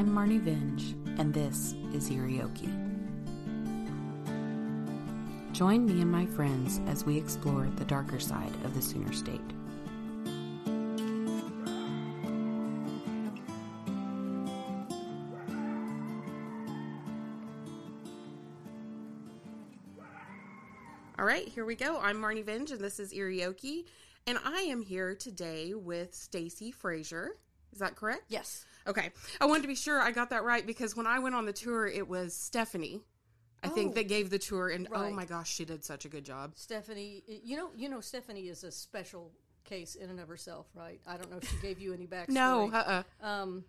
I'm Marnie Vinge, and this is Irioki. Join me and my friends as we explore the darker side of the Sooner State. All right, here we go. I'm Marnie Vinge, and this is Irioki, and I am here today with Stacy Frazier. Is that correct? Yes. Okay. I wanted to be sure I got that right because when I went on the tour, it was Stephanie, I think, Oh. that gave the tour, and oh my gosh, she did such a good job. Stephanie, you know, you know, Stephanie is a special case in and of herself, right? I don't know if she gave you any backstory. No, uh, uh Um,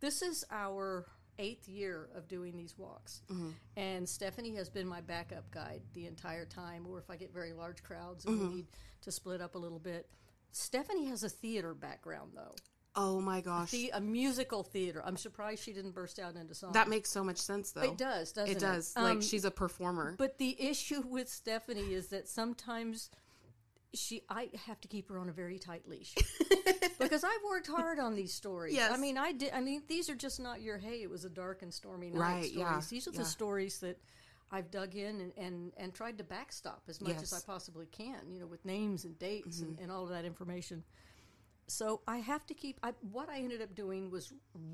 this is our eighth year of doing these walks, Mm-hmm. and Stephanie has been my backup guide the entire time. Or if I get very large crowds and Mm-hmm. we need to split up a little bit, Stephanie has a theater background though, oh my gosh, the, a musical theater. I'm surprised she didn't burst out into song. that makes so much sense, though. it does, doesn't it? It does. Um, like she's a performer. But the issue with Stephanie is that sometimes she I have to keep her on a very tight leash. because I've worked hard on these stories. Yes. I mean, I did I mean these are just not your hey, it was a dark and stormy night Right, stories. yeah, These are yeah. the stories that I've dug in and, and, and tried to backstop as much as I possibly can, you know, with names and dates Mm-hmm. and all of that information. So I have to keep. I, what I ended up doing was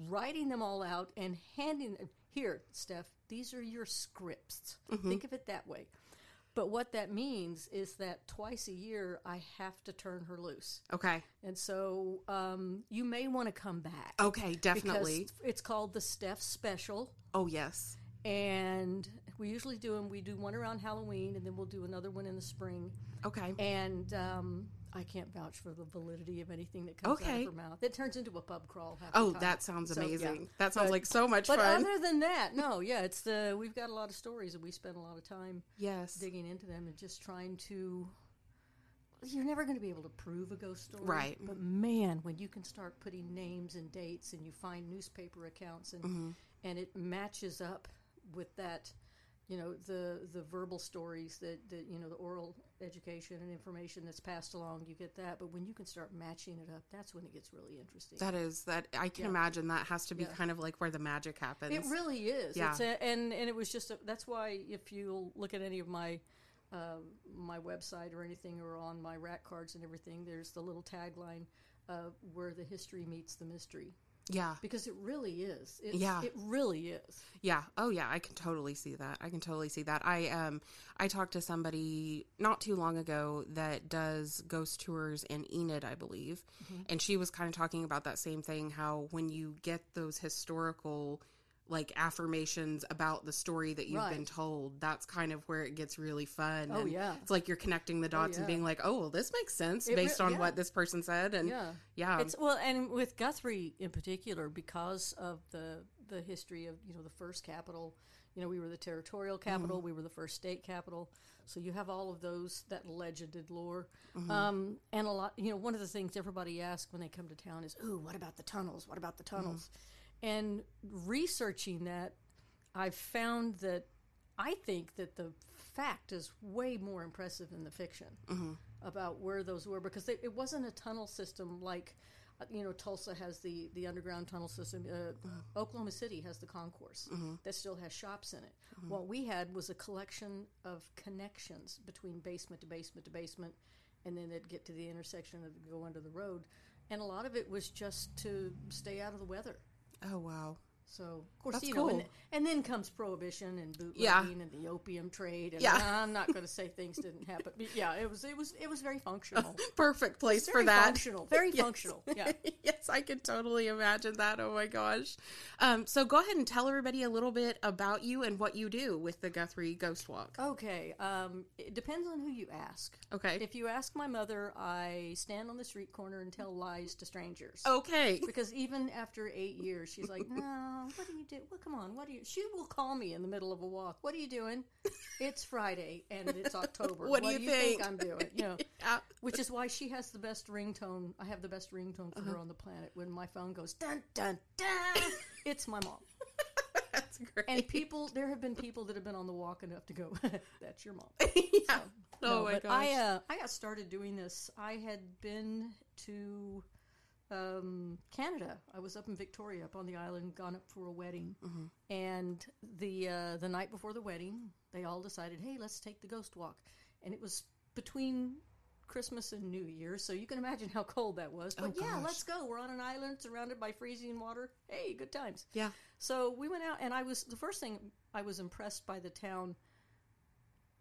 writing them all out and handing here, Steph. These are your scripts. Mm-hmm. Think of it that way. But what that means is that twice a year I have to turn her loose, okay. and so um, you may want to come back. Okay, definitely. Because it's called the Steph Special, Oh, yes. and we usually do them. We do one around Halloween, and then we'll do another one in the spring. Okay. And um, I can't vouch for the validity of anything that comes out of her mouth. It turns into a pub crawl. Oh, that sounds So, yeah. amazing. That sounds But- like so much But fun. But other than that, no, yeah, it's the we've got a lot of stories, and we spend a lot of time yes. digging into them and just trying to. You're never going to be able to prove a ghost story, Right. But man, when you can start putting names and dates, and you find newspaper accounts, and Mm-hmm. and it matches up with that, you know, the the verbal stories that that you know the oral education and information that's passed along, you get that. But when you can start matching it up, that's when it gets really interesting. That is that I can Yeah. imagine that has to be Yeah. kind of like where the magic happens. It really is. Yeah. It's a, and and it was just a, that's why if you look at any of my uh, my website or anything or on my rack cards and everything, there's the little tagline uh, where the history meets the mystery yeah. because it really is. It's, Yeah. it really is. Yeah. Oh yeah, I can totally see that. I can totally see that. I um I talked to somebody not too long ago that does ghost tours in Enid, I believe. And she was kind of talking about that same thing how when you get those historical like affirmations about the story that you've been told, that's kind of where it gets really fun. Oh, and yeah. It's like you're connecting the oh, dots and yeah. being like, "Oh, well, this makes sense It re- based on yeah. what this person said." And Yeah. yeah. It's well, and with Guthrie in particular, because of the the history of you know the first capital. You know, we were the territorial capital. Mm-hmm. We were the first state capital. So you have all of those that legended lore, mm-hmm. um, and a lot. You know, one of the things everybody asks when they come to town is, "Ooh, what about the tunnels? What about the tunnels?" Mm-hmm. And researching that, I've found that I think that the fact is way more impressive than the fiction about where those were because they, it wasn't a tunnel system like uh, you know Tulsa has the the underground tunnel system. Uh, Oklahoma City has the concourse that still has shops in it. What we had was a collection of connections between basement to basement to basement, and then they'd get to the intersection and go under the road. And a lot of it was just to stay out of the weather. Oh wow. So, of course, That's you know, cool. and, and then comes prohibition and bootlegging Yeah. and the opium trade. And Yeah. I'm not going to say things didn't happen, but yeah, it was it was it was very functional. Perfect place for that. functional, very Yes. functional. Yeah. yes, I can totally imagine that. Oh my gosh. Um, so go ahead and tell everybody a little bit about you and what you do with the Guthrie Ghost Walk. Okay. Um, it depends on who you ask. Okay. If you ask my mother, I stand on the street corner and tell lies to strangers. Okay. Because even after eight years, she's like, "No, what do you do? Well, come on, what do you?" She will call me in the middle of a walk. What are you doing? It's Friday and it's October. What do you think?" I'm doing? You know, Yeah. which is why she has the best ringtone. I have the best ringtone for Uh-huh. her on the planet. When my phone goes dun dun dun, it's my mom. That's great. And people, there have been people that have been on the walk enough to go, "That's your mom." yeah. No, oh my gosh. I uh, I got started doing this. I had been to um, Canada. I was up in Victoria, up on the island, gone up for a wedding, and the uh, the night before the wedding, they all decided, hey, let's take the ghost walk, and it was between Christmas and New Year, so you can imagine how cold that was. But yeah, let's go. We're on an island surrounded by freezing water. Hey, good times. Yeah. So we went out, and I was the first thing I was impressed by the town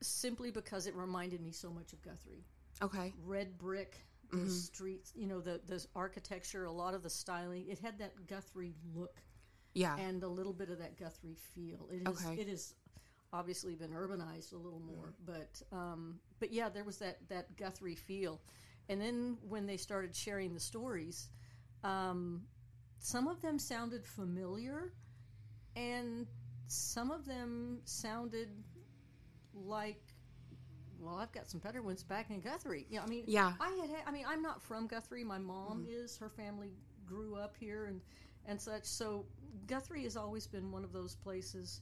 simply because it reminded me so much of Guthrie. Okay. Red brick, the streets, you know, the the architecture, a lot of the styling. It had that Guthrie look Yeah. and a little bit of that Guthrie feel. It is Okay. it is obviously been urbanized a little more, but um, but yeah, there was that that Guthrie feel. And then when they started sharing the stories, um, some of them sounded familiar, and some of them sounded like. Well, I've got some better ones back in Guthrie. Yeah, I mean, Yeah. I had. I mean, I'm not from Guthrie. My mom is. Her family grew up here and and such. So Guthrie has always been one of those places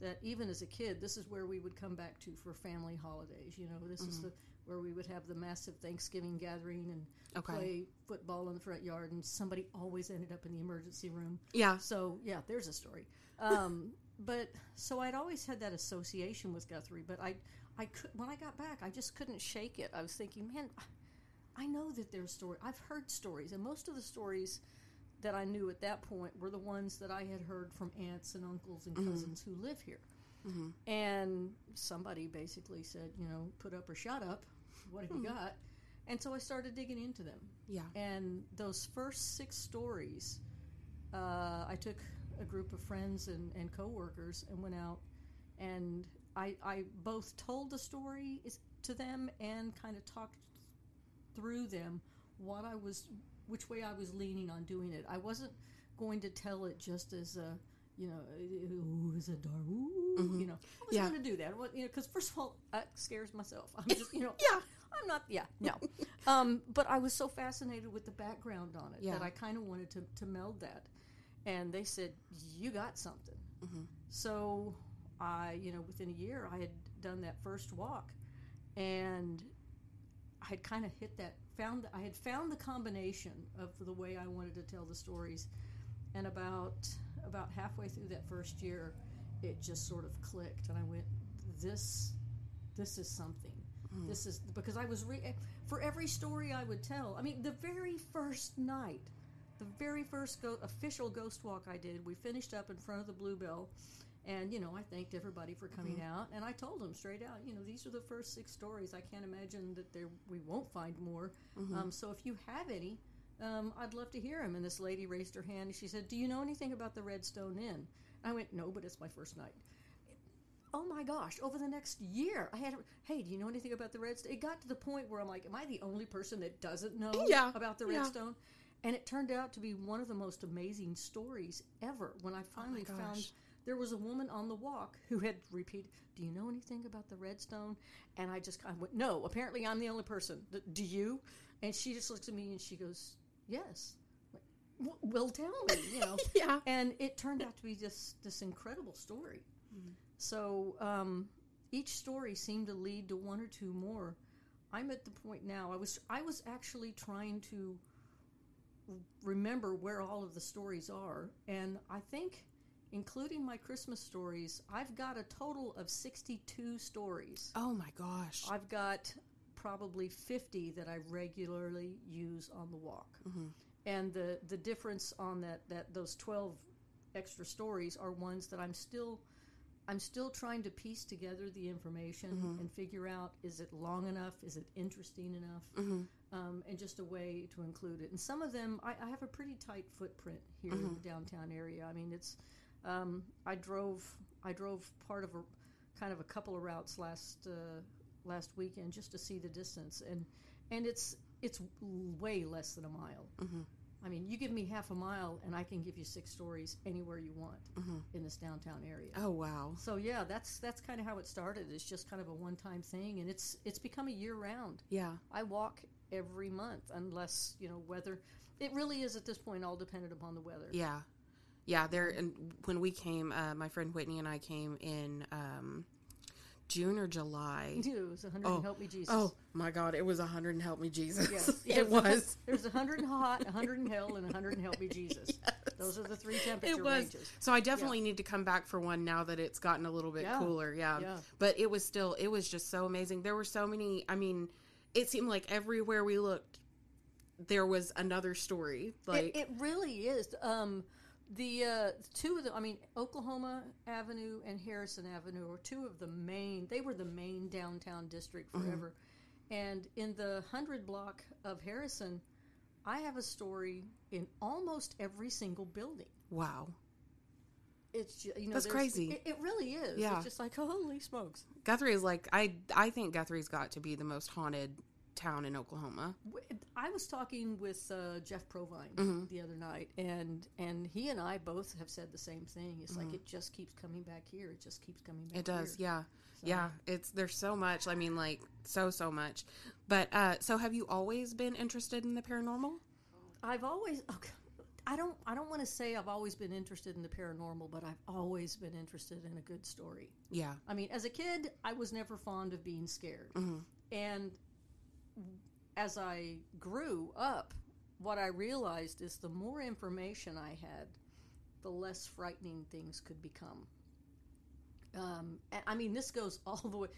that, even as a kid, this is where we would come back to for family holidays. You know, this is the where we would have the massive Thanksgiving gathering and Okay. play football in the front yard, and somebody always ended up in the emergency room. Yeah. So yeah, there's a story. Um, but so I'd always had that association with Guthrie, but I, I could when I got back, I just couldn't shake it. I was thinking, man, I know that there's story. I've heard stories, and most of the stories that I knew at that point were the ones that I had heard from aunts and uncles and mm-hmm. cousins who live here. Mm-hmm. And somebody basically said, you know, put up or shut up. What have you mm-hmm. got? And so I started digging into them. Yeah. And those first six stories, uh, I took a group of friends and, and coworkers and went out, and I, I both told the story to them and kind of talked through them what I was, which way I was leaning on doing it. I wasn't going to tell it just as a, you know, ooh, is it dark? Ooh, you know, I was Yeah. going to do that. You know, because first of all, that scares myself. I'm just, you know, Yeah. I'm not. Yeah, no. um, but I was so fascinated with the background on it Yeah. that I kind of wanted to to meld that. And they said, "You got something." So I, you know, within a year, I had done that first walk, and I had kind of hit that. Found I had found the combination of the way I wanted to tell the stories, and about about halfway through that first year, it just sort of clicked, and I went, "This, this is something." Hmm. This is because I was re- eh, for every story I would tell. I mean, the very first night, the very first go- official ghost walk I did, we finished up in front of the Bluebell, and you know I thanked everybody for coming out, and I told them straight out, you know, these are the first six stories. I can't imagine that there we won't find more. Um, so if you have any, um, I'd love to hear them. And this lady raised her hand and she said, "Do you know anything about the Redstone Inn?" I went, "No, but it's my first night." oh my gosh, over the next year, I had, hey, do you know anything about the Redstone? It got to the point where I'm like, am I the only person that doesn't know Yeah, about the yeah. Redstone? And it turned out to be one of the most amazing stories ever when I finally found Oh gosh. There was a woman on the walk who had repeated, Do you know anything about the Redstone? And I just kind of went, No, apparently I'm the only person. Do you? And she just looks at me and she goes, Yes. "W- Well, tell me, you know. Yeah. And it turned out to be just this incredible story. So um, each story seemed to lead to one or two more. I'm at the point now. I was I was actually trying to remember where all of the stories are, and I think, including my Christmas stories, I've got a total of 62 stories. Oh my gosh. I've got probably 50 that I regularly use on the walk. Mm-hmm. And the, the difference on that, that those 12 extra stories are ones that I'm still I'm still trying to piece together the information mm-hmm. and figure out is it long enough, is it interesting enough, mm-hmm. um, and just a way to include it. And some of them, I, I have a pretty tight footprint here in the downtown area. I mean, it's um, I drove I drove part of a kind of a couple of routes last uh, last weekend just to see the distance, and and it's it's way less than a mile. I mean, you give me half a mile, and I can give you six stories anywhere you want in this downtown area. oh wow. So yeah, that's that's kind of how it started. It's just kind of a one-time thing, and it's it's become a year-round. Yeah. I walk every month, unless you know weather. It really is at this point all dependent upon the weather. Yeah, yeah. There and when we came, uh, my friend Whitney and I came in um, June or July. It was 100 and help me Jesus. Oh my God! It was 100 and help me Jesus. Yes. Yeah, it was. There's 100 and hot, 100 in hell, and 100 and help me Jesus. Those are the three temperature It was. ranges. So I definitely need to come back for one now that it's gotten a little bit Yeah. cooler. Yeah. Yeah. But it was still, it was just so amazing. There were so many, I mean, it seemed like everywhere we looked, there was another story. Like, it, it really is. Um, the uh, two of them, I mean, Oklahoma Avenue and Harrison Avenue are two of the main. They were the main downtown district Mm-hmm. forever. And in the hundred block of Harrison, I have a story in almost every single building. wow. It's ju- you know That's crazy. It, it really is. Yeah. It's just like holy smokes. Guthrie is like, I, I think Guthrie's got to be the most haunted town in Oklahoma. I was talking with uh, Jeff Provine Mm-hmm. the other night, and and he and I both have said the same thing. It's Mm-hmm. like it just keeps coming back here. It just keeps coming back. It does, here. yeah. Yeah, it's there's so much. I mean, like so so much. But uh so have you always been interested in the paranormal? I've always. Okay, I don't. I don't want to say I've always been interested in the paranormal, but I've always been interested in a good story. Yeah. I mean, as a kid, I was never fond of being scared. And as I grew up, what I realized is the more information I had, the less frightening things could become. Um, I mean, this goes all the way.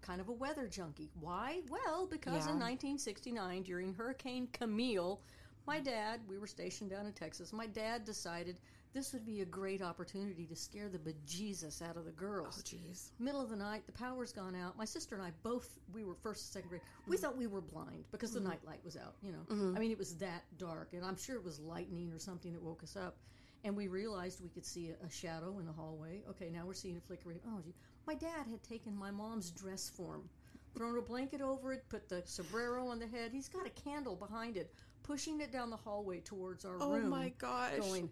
Kind of a weather junkie. Why? Well, because in 1969, during Hurricane Camille, my dad, we were stationed down in Texas, my dad decided this would be a great opportunity to scare the bejesus out of the girls. Oh jeez. middle of the night the power's gone out. My sister and i both we were first and second grade. We mm-hmm. thought we were blind because the mm-hmm. night light was out you know. Mm-hmm. I mean it was that dark and i'm sure it was lightning or something that woke us up. And we realized we could see a, a shadow in the hallway. Okay now we're seeing a flickering oh gee. my dad had taken my mom's dress form thrown a blanket over it put the sombrero on the head. He's got a candle behind it pushing it down the hallway towards our Oh room Oh my gosh. going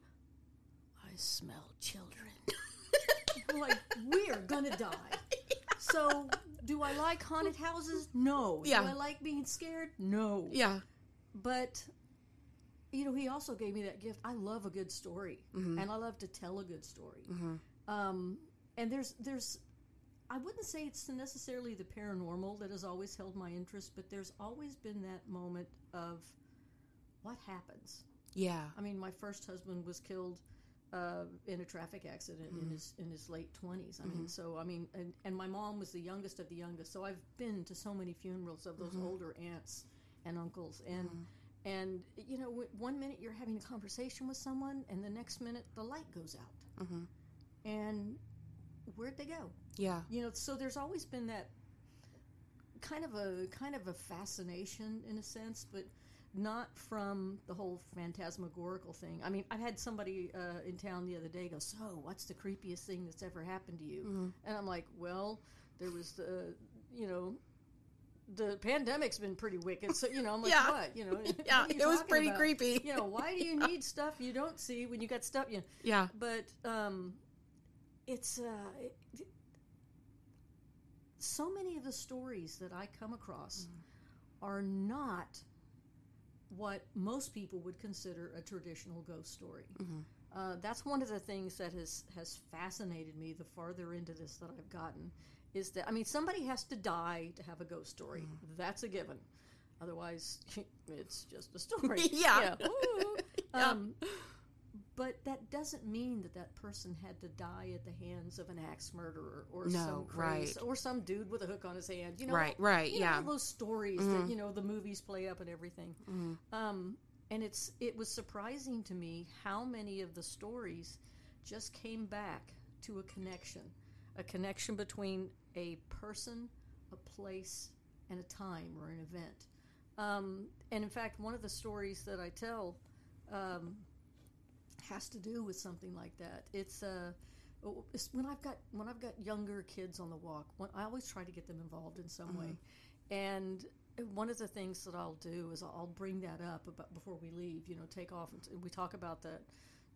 i smell children like, we are gonna die. So, do I like haunted houses? No. Yeah. Do I like being scared? No. Yeah. But, you know, he also gave me that gift. I love a good story, Mm-hmm. and I love to tell a good story. Um, and there's, there's, I wouldn't say it's necessarily the paranormal that has always held my interest, but there's always been that moment of what happens. Yeah. I mean, my first husband was killed uh, in a traffic accident in hmm. his in his late twenties. I mean, hmm. so I mean, and, and my mom was the youngest of the youngest. So I've been to so many funerals of those hmm. older aunts and uncles, and and you know, one minute you're having a conversation with someone, and the next minute the light goes out, mm-hmm. and where'd they go? Yeah. You know, so there's always been that kind of a kind of a fascination in a sense, but not from the whole phantasmagorical thing. I mean, I've had somebody uh, in town the other day go, "So, what's the creepiest thing that's ever happened to you?" And I'm like, "Well, there was the, you know." The pandemic's been pretty wicked, so you know. I'm like, Yeah. what? You know, Yeah, you it was pretty about? creepy. You know, why do you need stuff you don't see when you got stuff? You Yeah. but um, it's uh, it, so many of the stories that I come across are not what most people would consider a traditional ghost story. Uh, that's one of the things that has has fascinated me. The farther into this that I've gotten, is that I mean, somebody has to die to have a ghost story. That's a given. Otherwise, it's just a story. Yeah. Ooh. Um, but that doesn't mean that that person had to die at the hands of an axe murderer or No, some crazy, right. or some dude with a hook on his hand. You know, Right, right, you know, yeah. all those stories that you know the movies play up and everything. Um, and it's it was surprising to me how many of the stories just came back to a connection, a connection between a person, a place, and a time or an event. Um, and in fact, one of the stories that I tell um, has to do with something like that. It's uh, it's when I've got when I've got younger kids on the walk. When, I always try to get them involved in some way, uh-huh. and uh, one of the things that I'll do is I'll bring that up about before we leave. You know, take off and we talk about that,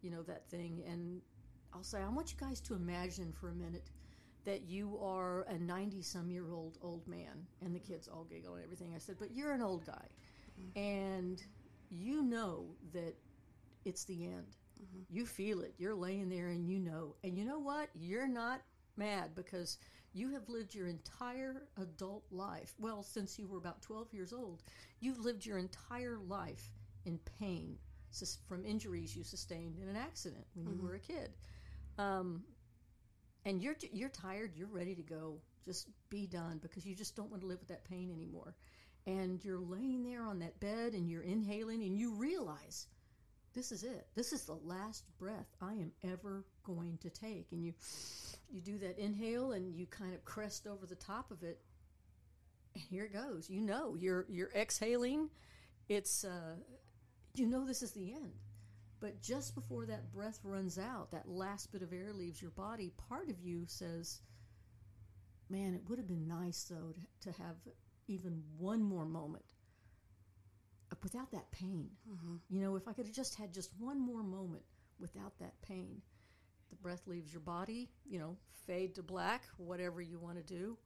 you know, that thing, and I'll say I want you guys to imagine for a minute that you are a 90 some year old old man and the kids all giggle and everything i said but you're an old guy mm-hmm. and you know that it's the end you feel it you're laying there and you know and you know what you're not mad because You have lived your entire adult life, well, since you were about 12 years old, you've lived your entire life in pain from injuries you sustained in an accident when you were a kid. Um, and you're, you're tired, you're ready to go. Just be done because you just don't want to live with that pain anymore. And you're laying there on that bed and you're inhaling and you realize this is it. This is the last breath I am ever going to take. And you you do that inhale and you kind of crest over the top of it. And here it goes. You know, you're you're exhaling. It's uh you know this is the end. But just before that breath runs out, that last bit of air leaves your body, part of you says, "Man, it would have been nice though to, to have even one more moment without that pain. Mm-hmm. You know, if I could have just had just one more moment without that pain, the breath leaves your body, you know, fade to black, whatever you want to do.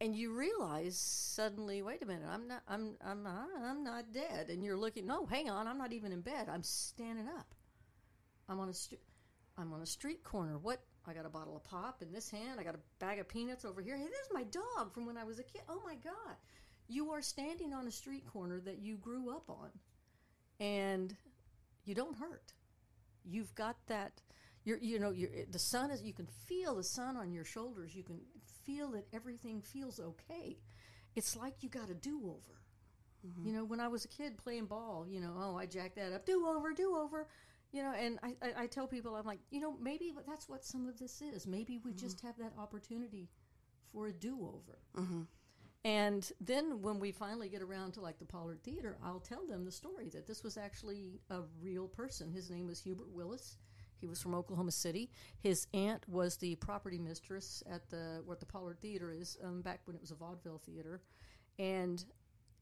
And you realize suddenly, wait a minute, I'm not, I'm, I'm not, I'm not dead. And you're looking, no, hang on, I'm not even in bed. I'm standing up. I'm on a, st- I'm on a street corner. What? I got a bottle of pop in this hand. I got a bag of peanuts over here. Hey, there's my dog from when I was a kid. Oh my god, you are standing on a street corner that you grew up on, and you don't hurt. You've got that. You're, you know, you're, the sun is. You can feel the sun on your shoulders. You can feel that everything feels okay. It's like you got a do over. Mm-hmm. You know, when I was a kid playing ball, you know, oh, I jacked that up, do over, do over. You know, and I, I, I tell people, I'm like, you know, maybe that's what some of this is. Maybe we mm-hmm. just have that opportunity for a do over. Mm-hmm. And then when we finally get around to like the Pollard Theater, I'll tell them the story that this was actually a real person. His name was Hubert Willis. He was from Oklahoma City. His aunt was the property mistress at the what the Pollard Theater is um, back when it was a vaudeville theater, and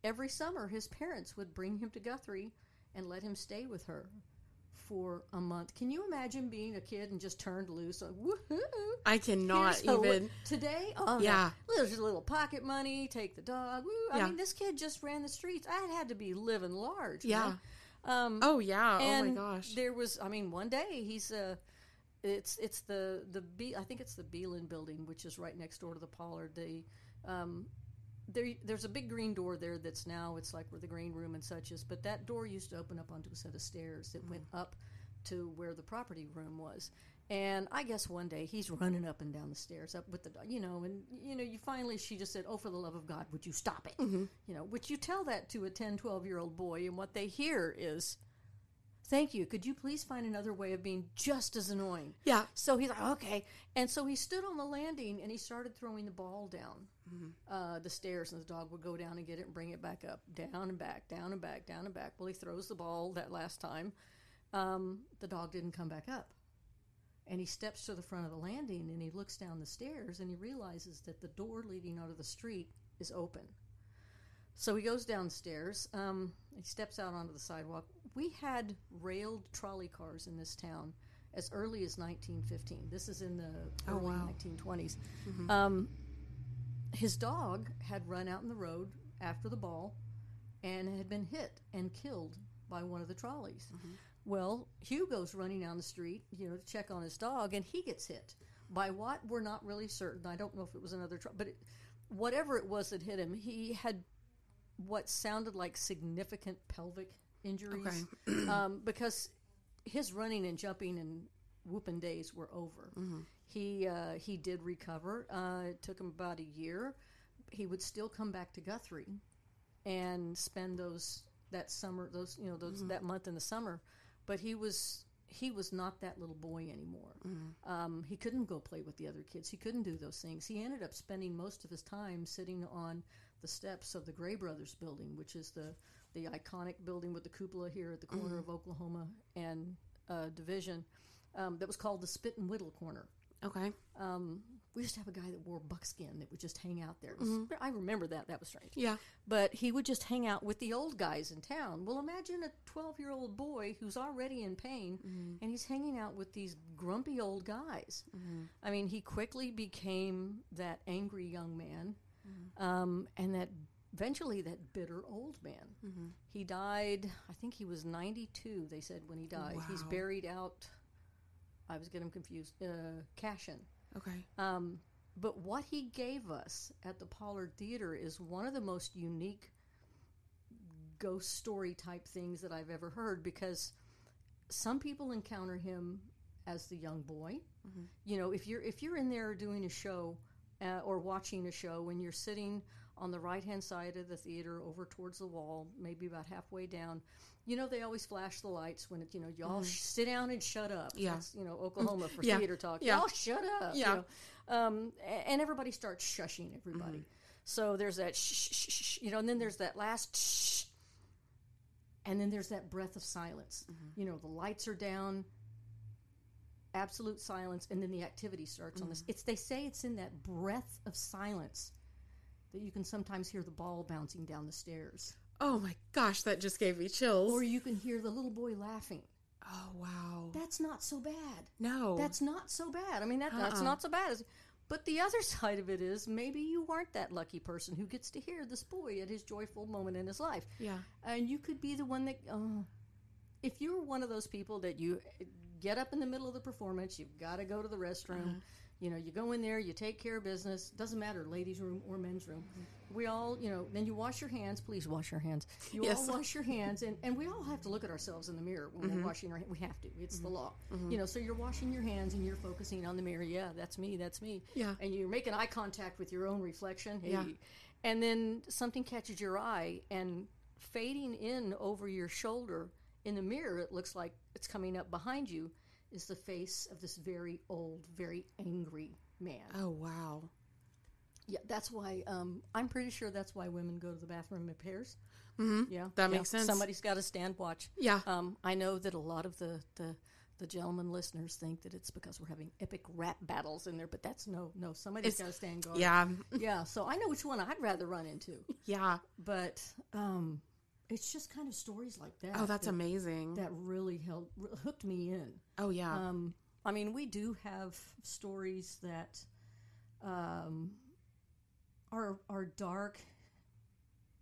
every summer his parents would bring him to Guthrie and let him stay with her for a month. Can you imagine being a kid and just turned loose? Like, woohoo! I cannot a li- even. today. Oh, no. Yeah. there's a little pocket money. Take the dog. Woo. I Yeah. mean, this kid just ran the streets. I had to be living large. Yeah. Um, Oh yeah. Oh my gosh. there was. I mean, one day he's uh It's it's the the B. I think it's the Beelan building, which is right next door to the Pollard. The um, there, there's a big green door there that's now it's like where the green room and such is. But that door used to open up onto a set of stairs that went mm. up to where the property room was. And I guess one day he's running up and down the stairs, up with the, dog, you know, and you know, you finally she just said, "Oh, for the love of God, would you stop it?" Mm-hmm. You know, which you tell that to a 10, 12 year old boy, and what they hear is, "Thank you. Could you please find another way of being just as annoying?" Yeah. So he's like, okay. And so he stood on the landing and he started throwing the ball down uh, the stairs, and the dog would go down and get it and bring it back up, down and back, down and back, down and back. Well, he throws the ball that last time. Um, the dog didn't come back up. And he steps to the front of the landing and he looks down the stairs and he realizes that the door leading out of the street is open. So he goes downstairs. Um, he steps out onto the sidewalk. We had railed trolley cars in this town as early as 1915. This is in the Oh, early wow. 1920s. Um, his dog had run out in the road after the ball and had been hit and killed by one of the trolleys. Well, Hugh goes running down the street, you know, to check on his dog, and he gets hit by what we're not really certain. I don't know if it was another trolley, but it, whatever it was that hit him, he had what sounded like significant pelvic injuries um, because his running and jumping and whooping days were over. He uh, he did recover. Uh, it took him about a year. He would still come back to Guthrie and spend those that summer those you know those that month in the summer. But he was he was not that little boy anymore. Um, he couldn't go play with the other kids. He couldn't do those things. He ended up spending most of his time sitting on the steps of the Gray Brothers building, which is the the iconic building with the cupola here at the corner of Oklahoma and uh, Division. Um, that was called the Spit and Whittle Corner. Okay. Um, we used to have a guy that wore buckskin that would just hang out there. Was- I remember that. That was strange. Yeah. But he would just hang out with the old guys in town. Well, imagine a 12 year old boy who's already in pain and he's hanging out with these grumpy old guys. I mean, he quickly became that angry young man um, and that eventually that bitter old man. He died, I think he was 92, they said, when he died. He's buried out, I was getting confused, uh, Cashin. Okay. Um, but what he gave us at the Pollard Theater is one of the most unique ghost story type things that I've ever heard because some people encounter him as the young boy. You know, if you're if you're in there doing a show uh, or watching a show and you're sitting on the right hand side of the theater over towards the wall, maybe about halfway down, you know they always flash the lights when it you know y'all mm-hmm. sh- sit down and shut up. Yeah. That's, you know Oklahoma for Yeah. theater talk. Yeah. Y'all shut up. you Yeah. know. Um, and everybody starts shushing everybody. Mm-hmm. So there's that shh, shh, shh, shh, you know, and then there's that last shh, and then there's that breath of silence. Mm-hmm. You know, the lights are down, absolute silence, and then the activity starts on this. It's they say it's in that breath of silence that you can sometimes hear the ball bouncing down the stairs, Oh my gosh, that just gave me chills. or you can hear the little boy laughing. oh wow. That's not so bad. no. That's not so bad. I mean, that, that's Uh-uh. not so bad. But the other side of it is maybe you weren't that lucky person who gets to hear this boy at his joyful moment in his life. yeah. And you could be the one that, uh, if you're one of those people that you get up in the middle of the performance, you've got to go to the restroom. Uh-huh. You know, you go in there, you take care of business. Doesn't matter, ladies' room or men's room. We all, you know, then you wash your hands. Please wash your hands. You Yes. all wash your hands, and, and we all have to look at ourselves in the mirror when we're mm-hmm. washing our hands. We have to. It's the mm-hmm. law. Mm-hmm. You know, so you're washing your hands and you're focusing on the mirror. Yeah, that's me. That's me. Yeah. And you're making eye contact with your own reflection. Hey. Yeah. And then something catches your eye, and fading in over your shoulder in the mirror, it looks like it's coming up behind you, is the face of this very old, very angry man. Oh wow. Yeah, that's why. Um, I'm pretty sure that's why women go to the bathroom in pairs. Mm-hmm. Yeah, That yeah. makes sense. Somebody's got to stand watch. Yeah. Um, I know that a lot of the, the the gentlemen listeners think that it's because we're having epic rap battles in there, but that's no, no. Somebody's got to stand guard. Yeah. yeah. So I know which one I'd rather run into, Yeah. but um, it's just kind of stories like that. Oh, that's that, amazing. that really held r- hooked me in. Oh yeah. Um, I mean, we do have stories that um, are are dark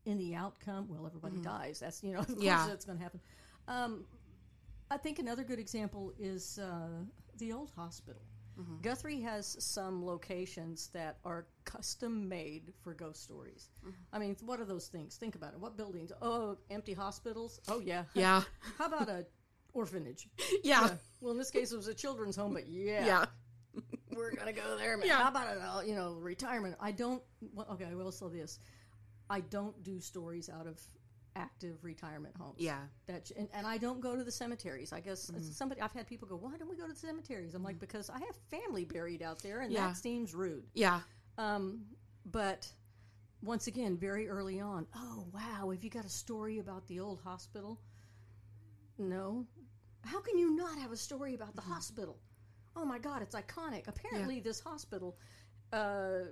in the outcome. Well, everybody dies. That's you know, of course, Mm-hmm. Yeah. that's going to happen. Um, I think another good example is uh, the old hospital. Mm-hmm. Guthrie has some locations that are custom made for ghost stories. Mm-hmm. I mean, what are those things? Think about it. What buildings? Oh, empty hospitals. Oh yeah. yeah. How about a orphanage? Yeah. Well, in this case, it was a children's home, but yeah, Yeah. we're gonna go there. Man. Yeah. How about it? uh, You know, retirement. I don't. Well, okay, I will say this: I don't do stories out of active retirement homes. Yeah. That and, and I don't go to the cemeteries. I guess Mm-hmm. somebody I've had people go, "Why don't we go to the cemeteries?" I'm like, because I have family buried out there, and Yeah. that seems rude. Yeah. Um, but once again, very early on, oh wow, have you got a story about the old hospital? No. How can you not have a story about the hospital? Oh my God, it's iconic. Apparently, this hospital, uh,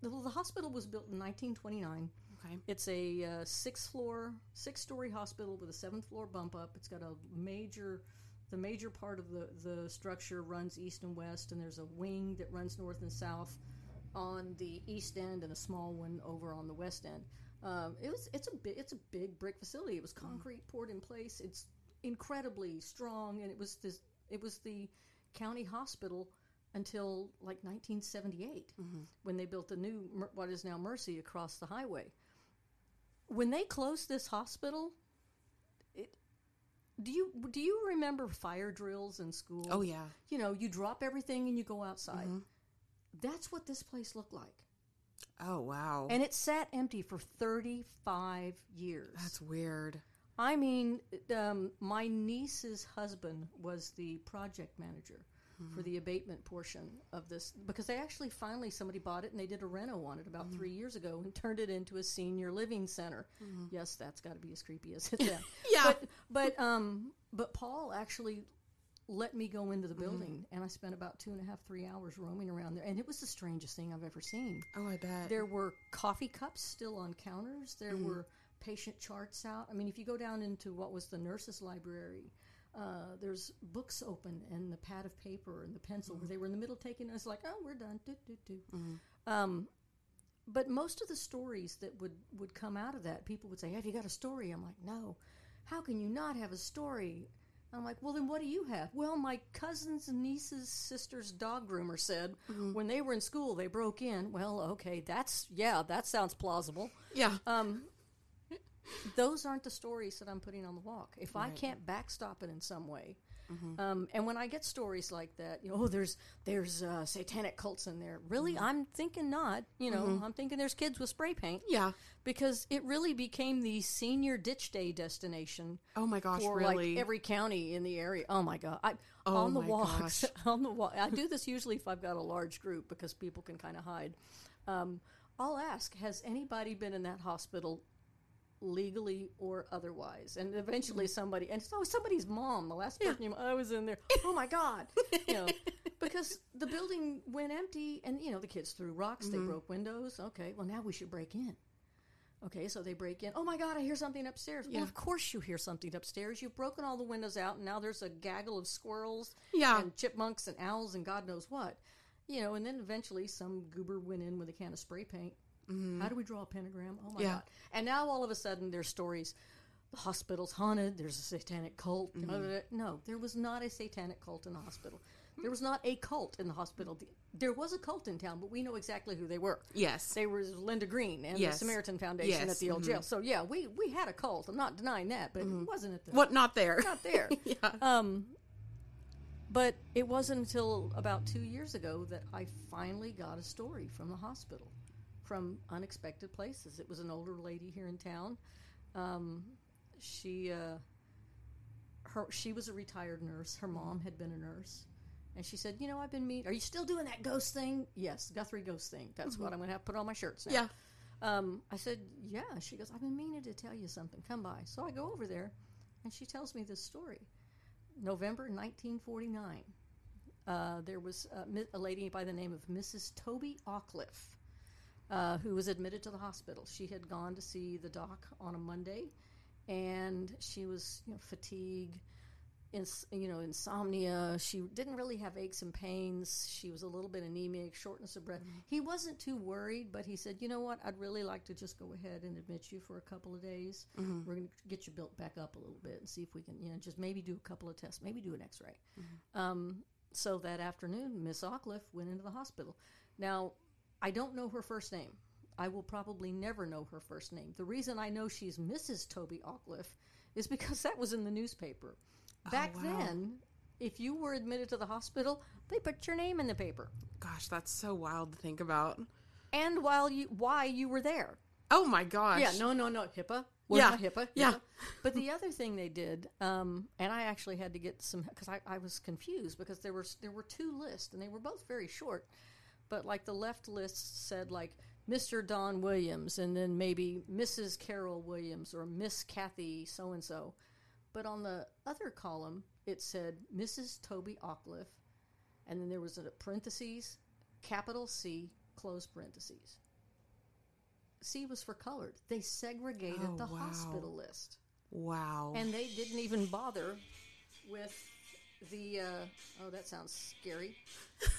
the, the hospital was built in 1929. Okay. It's a uh, six floor, six story hospital with a seventh floor bump up. It's got a major, the major part of the, the structure runs east and west, and there's a wing that runs north and south on the east end and a small one over on the west end. Um, it was it's a big it's a big brick facility. It was concrete poured in place. It's incredibly strong, and it was this it was the county hospital until like 1978 mm-hmm. when they built the new what is now Mercy across the highway. When they closed this hospital, it do you do you remember fire drills in school? Oh yeah. you know, you drop everything and you go outside. Mm-hmm. That's what this place looked like. Oh wow. And it sat empty for 35 years. That's weird. I mean, um, my niece's husband was the project manager for the abatement portion of this because they actually finally somebody bought it and they did a reno on it about three years ago and turned it into a senior living center. Yes, that's got to be as creepy as it. Then. Yeah. but but um but Paul actually let me go into the building and I spent about two and a half three hours roaming around there and it was the strangest thing I've ever seen. Oh, I bet. There were coffee cups still on counters. There were patient charts out. I mean, if you go down into what was the nurses' library, uh, there's books open and the pad of paper and the pencil where they were in the middle taking. It's like, oh, we're done. Do, do, do. Um, but most of the stories that would would come out of that, people would say, "Have you got a story?" I'm like, "No. How can you not have a story?" I'm like, well, then what do you have? Well, my cousin's niece's sister's dog groomer said Mm-hmm. when they were in school they broke in. Well, okay, that's yeah, that sounds plausible. Yeah. Um, those aren't the stories that I'm putting on the walk. If I can't backstop it in some way, Mm-hmm. um, and when I get stories like that, you know, oh, there's there's uh, satanic cults in there. Really, Mm-hmm. I'm thinking not. You know, I'm thinking there's kids with spray paint. yeah. because it really became the senior ditch day destination Oh my gosh, for really? like every county in the area. Oh my god! I, Oh on the walks, gosh. on the walk. I do this usually if I've got a large group because people can kind of hide. Um, I'll ask, has anybody been in that hospital legally or otherwise? And eventually Mm. somebody, and it's always somebody's mom. The last person you, I was in there. Oh my god! you know, because the building went empty, and you know the kids threw rocks, Mm-hmm. they broke windows. Okay, well now we should break in. Okay, so they break in. Oh my God, I hear something upstairs. Well, of course you hear something upstairs. You've broken all the windows out, and now there's a gaggle of squirrels Yeah. and chipmunks and owls and God knows what. You know, and then eventually some goober went in with a can of spray paint. How do we draw a pentagram? Oh my Yeah. God. And now all of a sudden there's stories. The hospital's haunted. There's a satanic cult. blah. No, there was not a satanic cult in the hospital. There was not a cult in the hospital. There was a cult in town, but we know exactly who they were. Yes. They were Linda Green and Yes. the Samaritan Foundation Yes, Mm-hmm. at the old jail. So yeah, we we had a cult. I'm not denying that, but it wasn't at the What? Not there. not there. yeah. Um, but it wasn't until about two years ago that I finally got a story from the hospital, from unexpected places. It was an older lady here in town. Um, she uh, her she was a retired nurse. Her mom had been a nurse. And she said, "You know, I've been meet. Are you still doing that ghost thing? Yes, Guthrie ghost thing. That's what I'm going to have put on my shirts now." Yeah. Um, I said, "Yeah." She goes, "I've been meaning to tell you something. Come by." So I go over there, and she tells me this story. November 1949. Uh, there was a, a lady by the name of Mrs. Toby Aukliff, uh, who was admitted to the hospital. She had gone to see the doc on a Monday, and she was you know, fatigue, ins- you know, insomnia. She didn't really have aches and pains. She was a little bit anemic, shortness of breath. He wasn't too worried, but he said, "You know what? I'd really like to just go ahead and admit you for a couple of days. We're going to get you built back up a little bit and see if we can, you know, just maybe do a couple of tests, maybe do an X-ray." Um, so that afternoon, Miss Aukliff went into the hospital. Now, I don't know her first name. I will probably never know her first name. The reason I know she's Mrs. Toby Aukliff is because that was in the newspaper. Back wow. then, if you were admitted to the hospital, they put your name in the paper Gosh, that's so wild to think about. and while you why you were there. Oh my gosh. Yeah, no, no, no, HIPAA. We're Yeah, not HIPAA. yeah. But the other thing they did, um, and I actually had to get some because I, I was confused because there were there were two lists and they were both very short, but like the left list said like Mr. Don Williams and then maybe Mrs. Carol Williams or Miss Kathy so and so, but on the other column it said Mrs. Toby Aukliff, and then there was a parentheses, capital C, close parentheses. C was for colored. They segregated Oh, the wow. hospital list. Wow. And they didn't even bother with the, uh, oh, that sounds scary.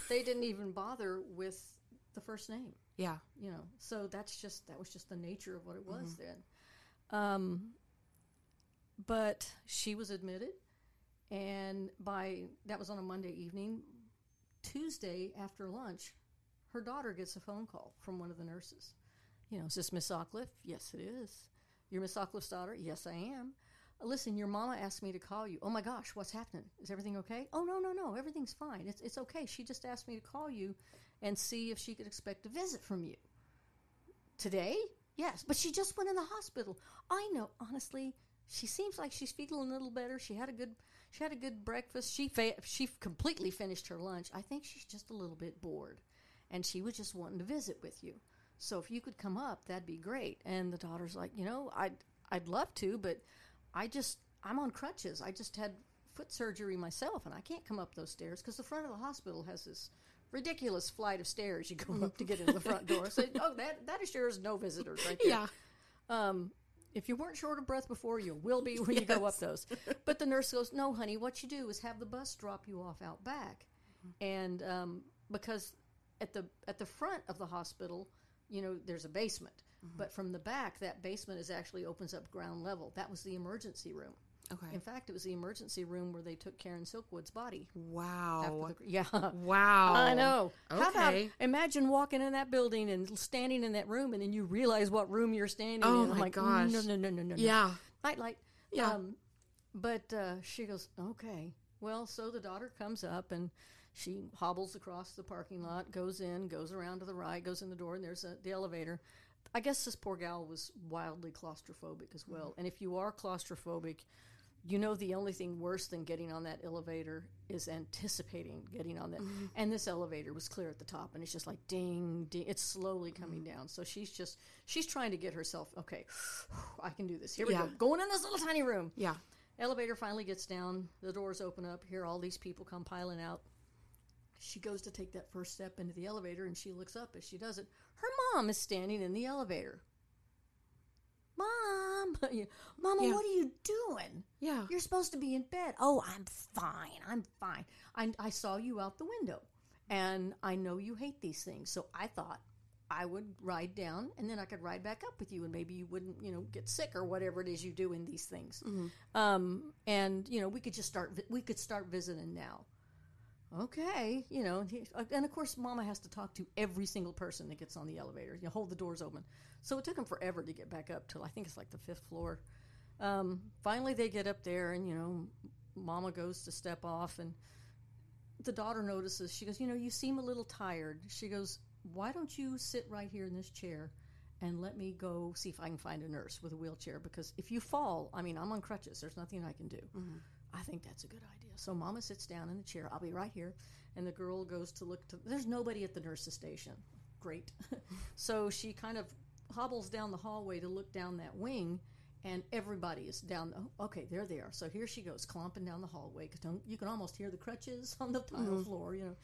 they didn't even bother with the first name, yeah. you know. So that's just, that was just the nature of what it was then. Um, but she was admitted, and by, that was on a Monday evening. Tuesday after lunch, her daughter gets a phone call from one of the nurses. You know, is this Miss Aukliff? Yes, it is. You're Miss Aukliff's daughter? Yes, I am. "Uh, Listen, your mama asked me to call you. Oh my gosh, what's happening? Is everything okay? Oh no, no, no, everything's fine. It's it's okay. She just asked me to call you and see if she could expect a visit from you. Today? Yes, but she just went in the hospital. I know, honestly, she seems like she's feeling a little better. She had a good she had a good breakfast. She fa- she completely finished her lunch. I think she's just a little bit bored, and she was just wanting to visit with you. So if you could come up, that'd be great. And the daughter's like, you know, I'd I'd love to, but I just I'm on crutches. I just had foot surgery myself, and I can't come up those stairs because the front of the hospital has this ridiculous flight of stairs you go up to get into the front door. So oh, that that assures no visitors right there. Yeah. Um, if you weren't short of breath before, you will be when you go up those. But the nurse goes, "No, honey. What you do is have the bus drop you off out back, and um, because at the at the front of the hospital, you know, there's a basement, but from the back, that basement is actually opens up ground level. That was the emergency room. Okay. In fact, it was the emergency room where they took Karen Silkwood's body. Wow. The, yeah. wow. I know. How about Okay. imagine walking in that building and standing in that room, and then you realize what room you're standing Oh in. I'm my like, gosh. No, no, no, no, no. no. Yeah. Nightlight. Yeah. Um, but uh, she goes, okay. Well, so the daughter comes up and she hobbles across the parking lot, goes in, goes around to the right, goes in the door, and there's a, the elevator. I guess this poor gal was wildly claustrophobic as well. Mm-hmm. And if you are claustrophobic, you know the only thing worse than getting on that elevator is anticipating getting on that. Mm-hmm. And this elevator was clear at the top, and it's just like ding, ding. It's slowly mm-hmm. coming down. So she's just she's trying to get herself okay. I can do this. Here we Yeah. go. Going in this little tiny room. Yeah. Elevator finally gets down. The doors open up. Here, all these people come piling out. She goes to take that first step into the elevator, and she looks up as she does it. Her mom is standing in the elevator. Mom, Mama, Yeah. what are you doing? Yeah. You're supposed to be in bed. Oh, I'm fine. I'm fine. I, I saw you out the window, and I know you hate these things. So I thought I would ride down, and then I could ride back up with you, and maybe you wouldn't, you know, get sick or whatever it is you do in these things. Um, and you know, we could just start. vi- We could start visiting now. Okay, you know, and he- and of course, Mama has to talk to every single person that gets on the elevator. You hold the doors open. So it took him forever to get back up till I think it's like the fifth floor. Um, finally, they get up there, and you know, Mama goes to step off, and the daughter notices. She goes, "You know, you seem a little tired." She goes, "Why don't you sit right here in this chair?" And let me go see if I can find a nurse with a wheelchair because if you fall, I mean, I'm on crutches. There's nothing I can do. I think that's a good idea. So Mama sits down in the chair. I'll be right here. And the girl goes to look to. There's nobody at the nurse's station. Great. so she kind of hobbles down the hallway to look down that wing, and everybody is down. Oh, okay, there they are. So here she goes, clomping down the hallway. You can almost hear the crutches on the tile mm-hmm. floor, you know.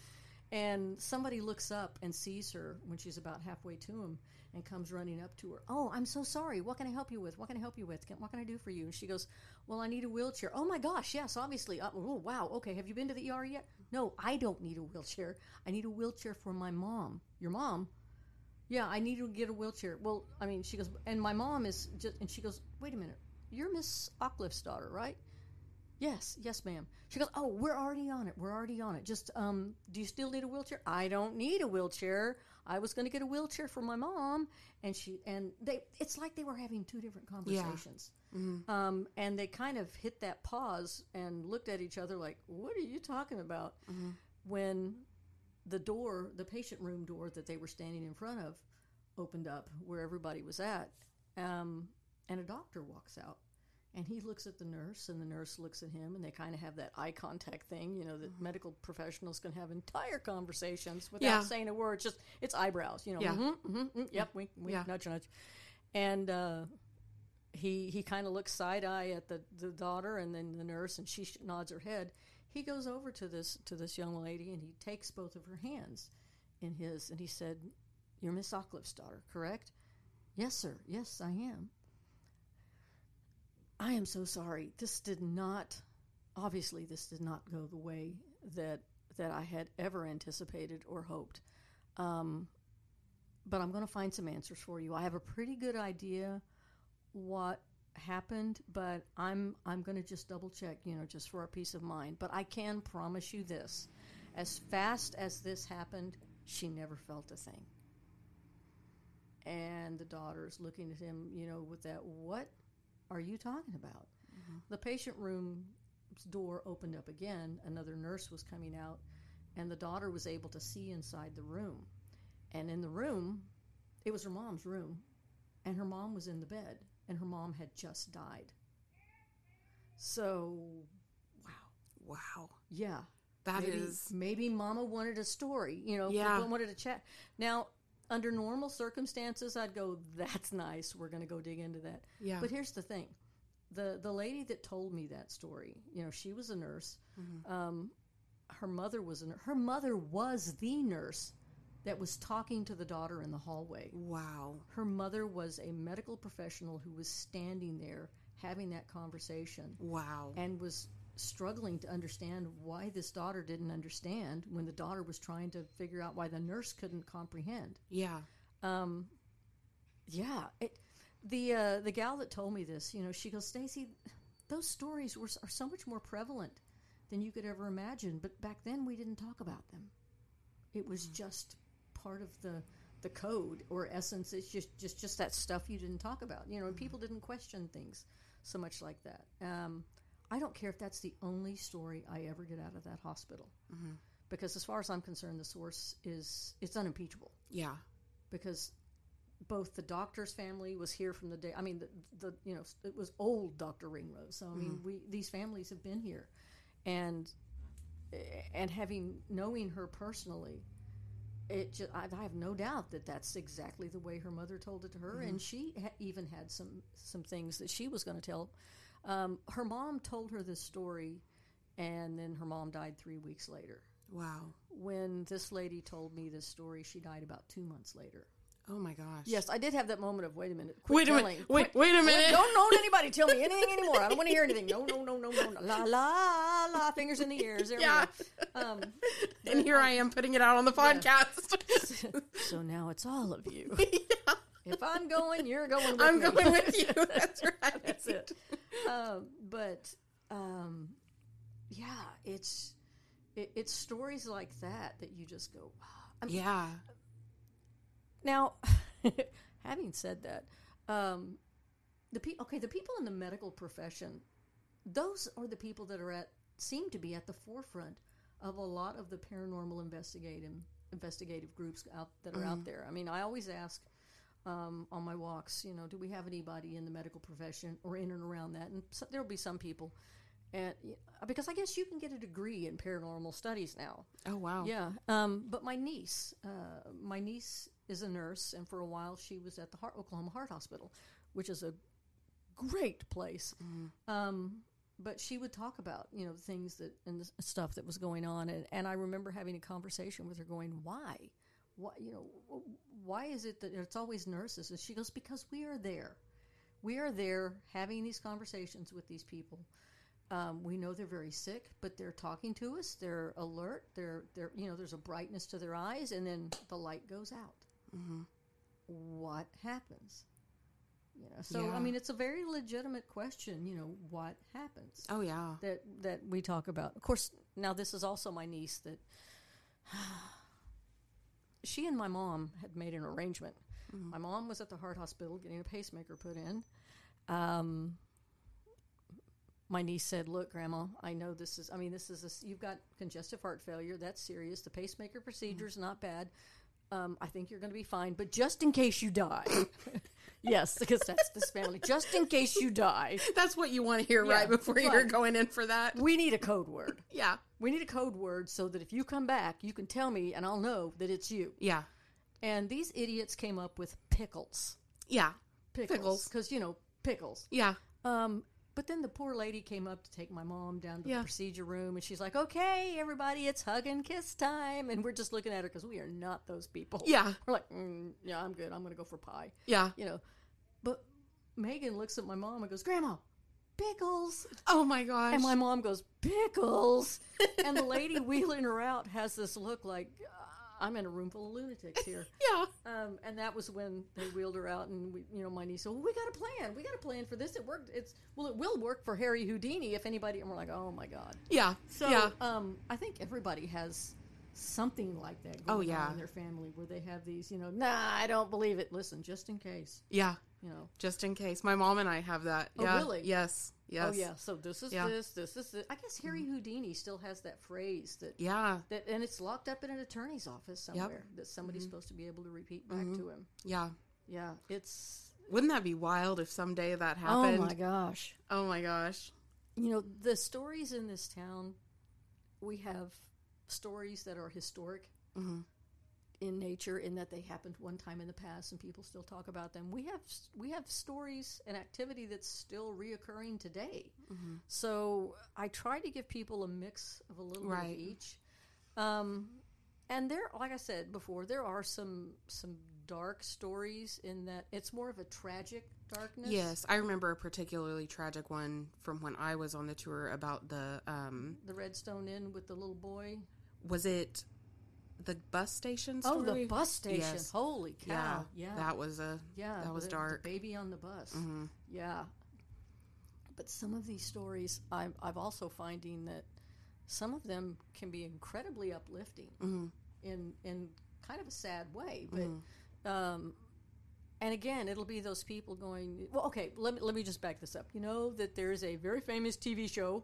And somebody looks up and sees her when she's about halfway to him and comes running up to her. Oh, I'm so sorry. What can I help you with? What can I help you with? Can, what can I do for you? And she goes, Well, I need a wheelchair. Oh my gosh, yes, obviously. Uh, oh, wow. Okay, have you been to the ER yet? No, I don't need a wheelchair. I need a wheelchair for my mom. Your mom? Yeah, I need to get a wheelchair. Well, I mean, she goes, and my mom is just, and she goes, Wait a minute. You're Miss Ockliff's daughter, right? Yes, yes, ma'am. She goes, "Oh, we're already on it. We're already on it. Just, um, do you still need a wheelchair? I don't need a wheelchair. I was going to get a wheelchair for my mom." And she and they, it's like they were having two different conversations. Um, and they kind of hit that pause and looked at each other like, "What are you talking about?" When the door, the patient room door that they were standing in front of, opened up where everybody was at, um, and a doctor walks out. And he looks at the nurse, and the nurse looks at him, and they kind of have that eye contact thing, you know, that medical professionals can have entire conversations without Yeah. saying a word. Just it's eyebrows, you know. Yeah. mhm, mhm, mm, yep, wink, wink, Yeah. nudge, nudge. And uh, he he kind of looks side eye at the, the daughter, and then the nurse, and she sh- nods her head. He goes over to this to this young lady, and he takes both of her hands in his, and he said, "You're Miss Ockliff's daughter, correct?" Yes, sir. Yes, I am. I am so sorry. This did not obviously this did not go the way that that I had ever anticipated or hoped. Um, but I'm going to find some answers for you. I have a pretty good idea what happened, but I'm I'm going to just double check, you know, just for our peace of mind. But I can promise you this: as fast as this happened, she never felt a thing. And the daughter's looking at him, you know, with that, what are you talking about? Mm-hmm. The patient room's door opened up again. Another nurse was coming out, and the daughter was able to see inside the room. And in the room, it was her mom's room, and her mom was in the bed, and her mom had just died. So, wow. Wow. Yeah. That maybe, is- maybe mama wanted a story, you know, Yeah. wanted to chat. Now, under normal circumstances, I'd go, that's nice. We're going to go dig into that. Yeah. But here's the thing. The, the lady that told me that story, you know, she was a nurse. Mm-hmm. Um, her mother was a her mother was the nurse that was talking to the daughter in the hallway. Wow. Her mother was a medical professional who was standing there having that conversation Wow. and was struggling to understand why this daughter didn't understand when the daughter was trying to figure out why the nurse couldn't comprehend. yeah. Um, yeah, it, the uh, the gal that told me this, you know, she goes, Stacy, those stories were are so much more prevalent than you could ever imagine. But back then, we didn't talk about them. It was just part of the the code or essence. It's just just just that stuff you didn't talk about. You know, and people didn't question things so much like that. Um, I don't care if that's the only story I ever get out of that hospital, mm-hmm. because as far as I'm concerned, the source is it's unimpeachable Yeah. because both the doctor's family was here from the day. I mean, the, the you know it was old Doctor Ringrose. So I mean, mm-hmm. we these families have been here, and and having knowing her personally, it just I, I have no doubt that that's exactly the way her mother told it to her, and mm-hmm. she ha- even had some some things that she was going to tell. Um, her mom told her this story, and then her mom died three weeks later. Wow. When this lady told me this story, she died about two months later. Oh my gosh. Yes, I did have that moment of wait a minute. Quit Wait a minute. Wait, wait a minute. Don't don't anybody tell me anything anymore. I don't want to hear anything. No, no, no, no, no. no. La la la. Fingers in the ears. There Yeah. Um, And here I am putting it out on the podcast. so now it's all of you. If I'm going, you're going. With I'm me. going with you. That's right. That's it. Um, but um, yeah, it's it, it's stories like that that you just go. Wow. I mean, Yeah. Now, having said that, um, the pe- okay, the people in the medical profession, those are the people that are at seem to be at the forefront of a lot of the paranormal investigative investigative groups out that are out there. I mean, I always ask um, on my walks, you know, do we have anybody in the medical profession or in and around that? And so, there'll be some people. And because I guess you can get a degree in paranormal studies now. Oh wow. Yeah, um, but my niece, uh, my niece is a nurse, and for a while she was at the Heart, Oklahoma Heart Hospital, which is a great place. Um, but she would talk about you know things that and the stuff that was going on, and, and I remember having a conversation with her, going, "Why, why, you know, why is it that it's always nurses?" And she goes, "Because we are there, we are there having these conversations with these people." Um, we know they're very sick, but they're talking to us. They're alert. They're they're you know there's a brightness to their eyes, and then the light goes out. What happens? You know, so Yeah. I mean, it's a very legitimate question. You know, what happens Oh yeah. that that we talk about? Of course, now this is also my niece that she and my mom had made an arrangement. My mom was at the heart hospital getting a pacemaker put in. Um, my niece said, "Look, Grandma, I know this is. I mean, this is a, you've got congestive heart failure. That's serious. The pacemaker procedure is not bad. Um, I think you're going to be fine. But just in case you die, yes, because that's this family. Just in case you die, That's what you want to hear Yeah, right before you're going in for that. we need a code word. Yeah. We need a code word so that if you come back, you can tell me, and I'll know that it's you. Yeah. And these idiots came up with pickles, Yeah. pickles, because you know pickles. Yeah. Um, but then the poor lady came up to take my mom down to Yeah. the procedure room, and she's like, "Okay, everybody, it's hug and kiss time." And we're just looking at her because we are not those people. Yeah. we're like, mm, "Yeah, I'm good. I'm going to go for pie." Yeah. You know. But Megan looks at my mom and goes, "Grandma, pickles." Oh my gosh. And my mom goes, "Pickles." and the lady wheeling her out has this look like. "Uh, I'm in a room full of lunatics here. yeah. Um, and that was when they wheeled her out, and we, you know, my niece said, "Well, we got a plan. We got a plan for this. It worked. It's well, it will work for Harry Houdini if anybody." And we're like, "Oh my god!" Yeah. So, yeah. um, I think everybody has something like that. Oh, yeah. on in their family where they have these, you know, nah, I don't believe it. Listen, just in case, Yeah. You know. Just in case. My mom and I have that. Oh, Yeah. really? Yes. Oh, yes. Oh yeah. So this is Yeah. this. This is it. I guess Harry mm-hmm. Houdini still has that phrase that Yeah. that, and it's locked up in an attorney's office somewhere that somebody's Mm-hmm. supposed to be able to repeat back mm-hmm. to him. Yeah. Yeah, it's. Wouldn't that be wild if someday that happened? Oh my gosh. Oh my gosh. You know, the stories in this town, we have stories that are historic mm-hmm. In nature, in that they happened one time in the past, and people still talk about them. We have we have stories and activity that's still reoccurring today. So I try to give people a mix of a little bit of each. Um, and there, like I said before, there are some some dark stories in that it's more of a tragic darkness. Yes, I remember a particularly tragic one from when I was on the tour about the um the Redstone Inn with the little boy. was it the bus station story? Oh, the bus station! Yes. Holy Yeah, cow! Yeah, That was a yeah. that was the, dark. Mm-hmm. The baby on the bus. Yeah. But some of these stories, I'm, I'm also finding that some of them can be incredibly uplifting in in kind of a sad way. But um, and again, it'll be those people going, well, okay, let me, let me just back this up. You know that there's a very famous TV show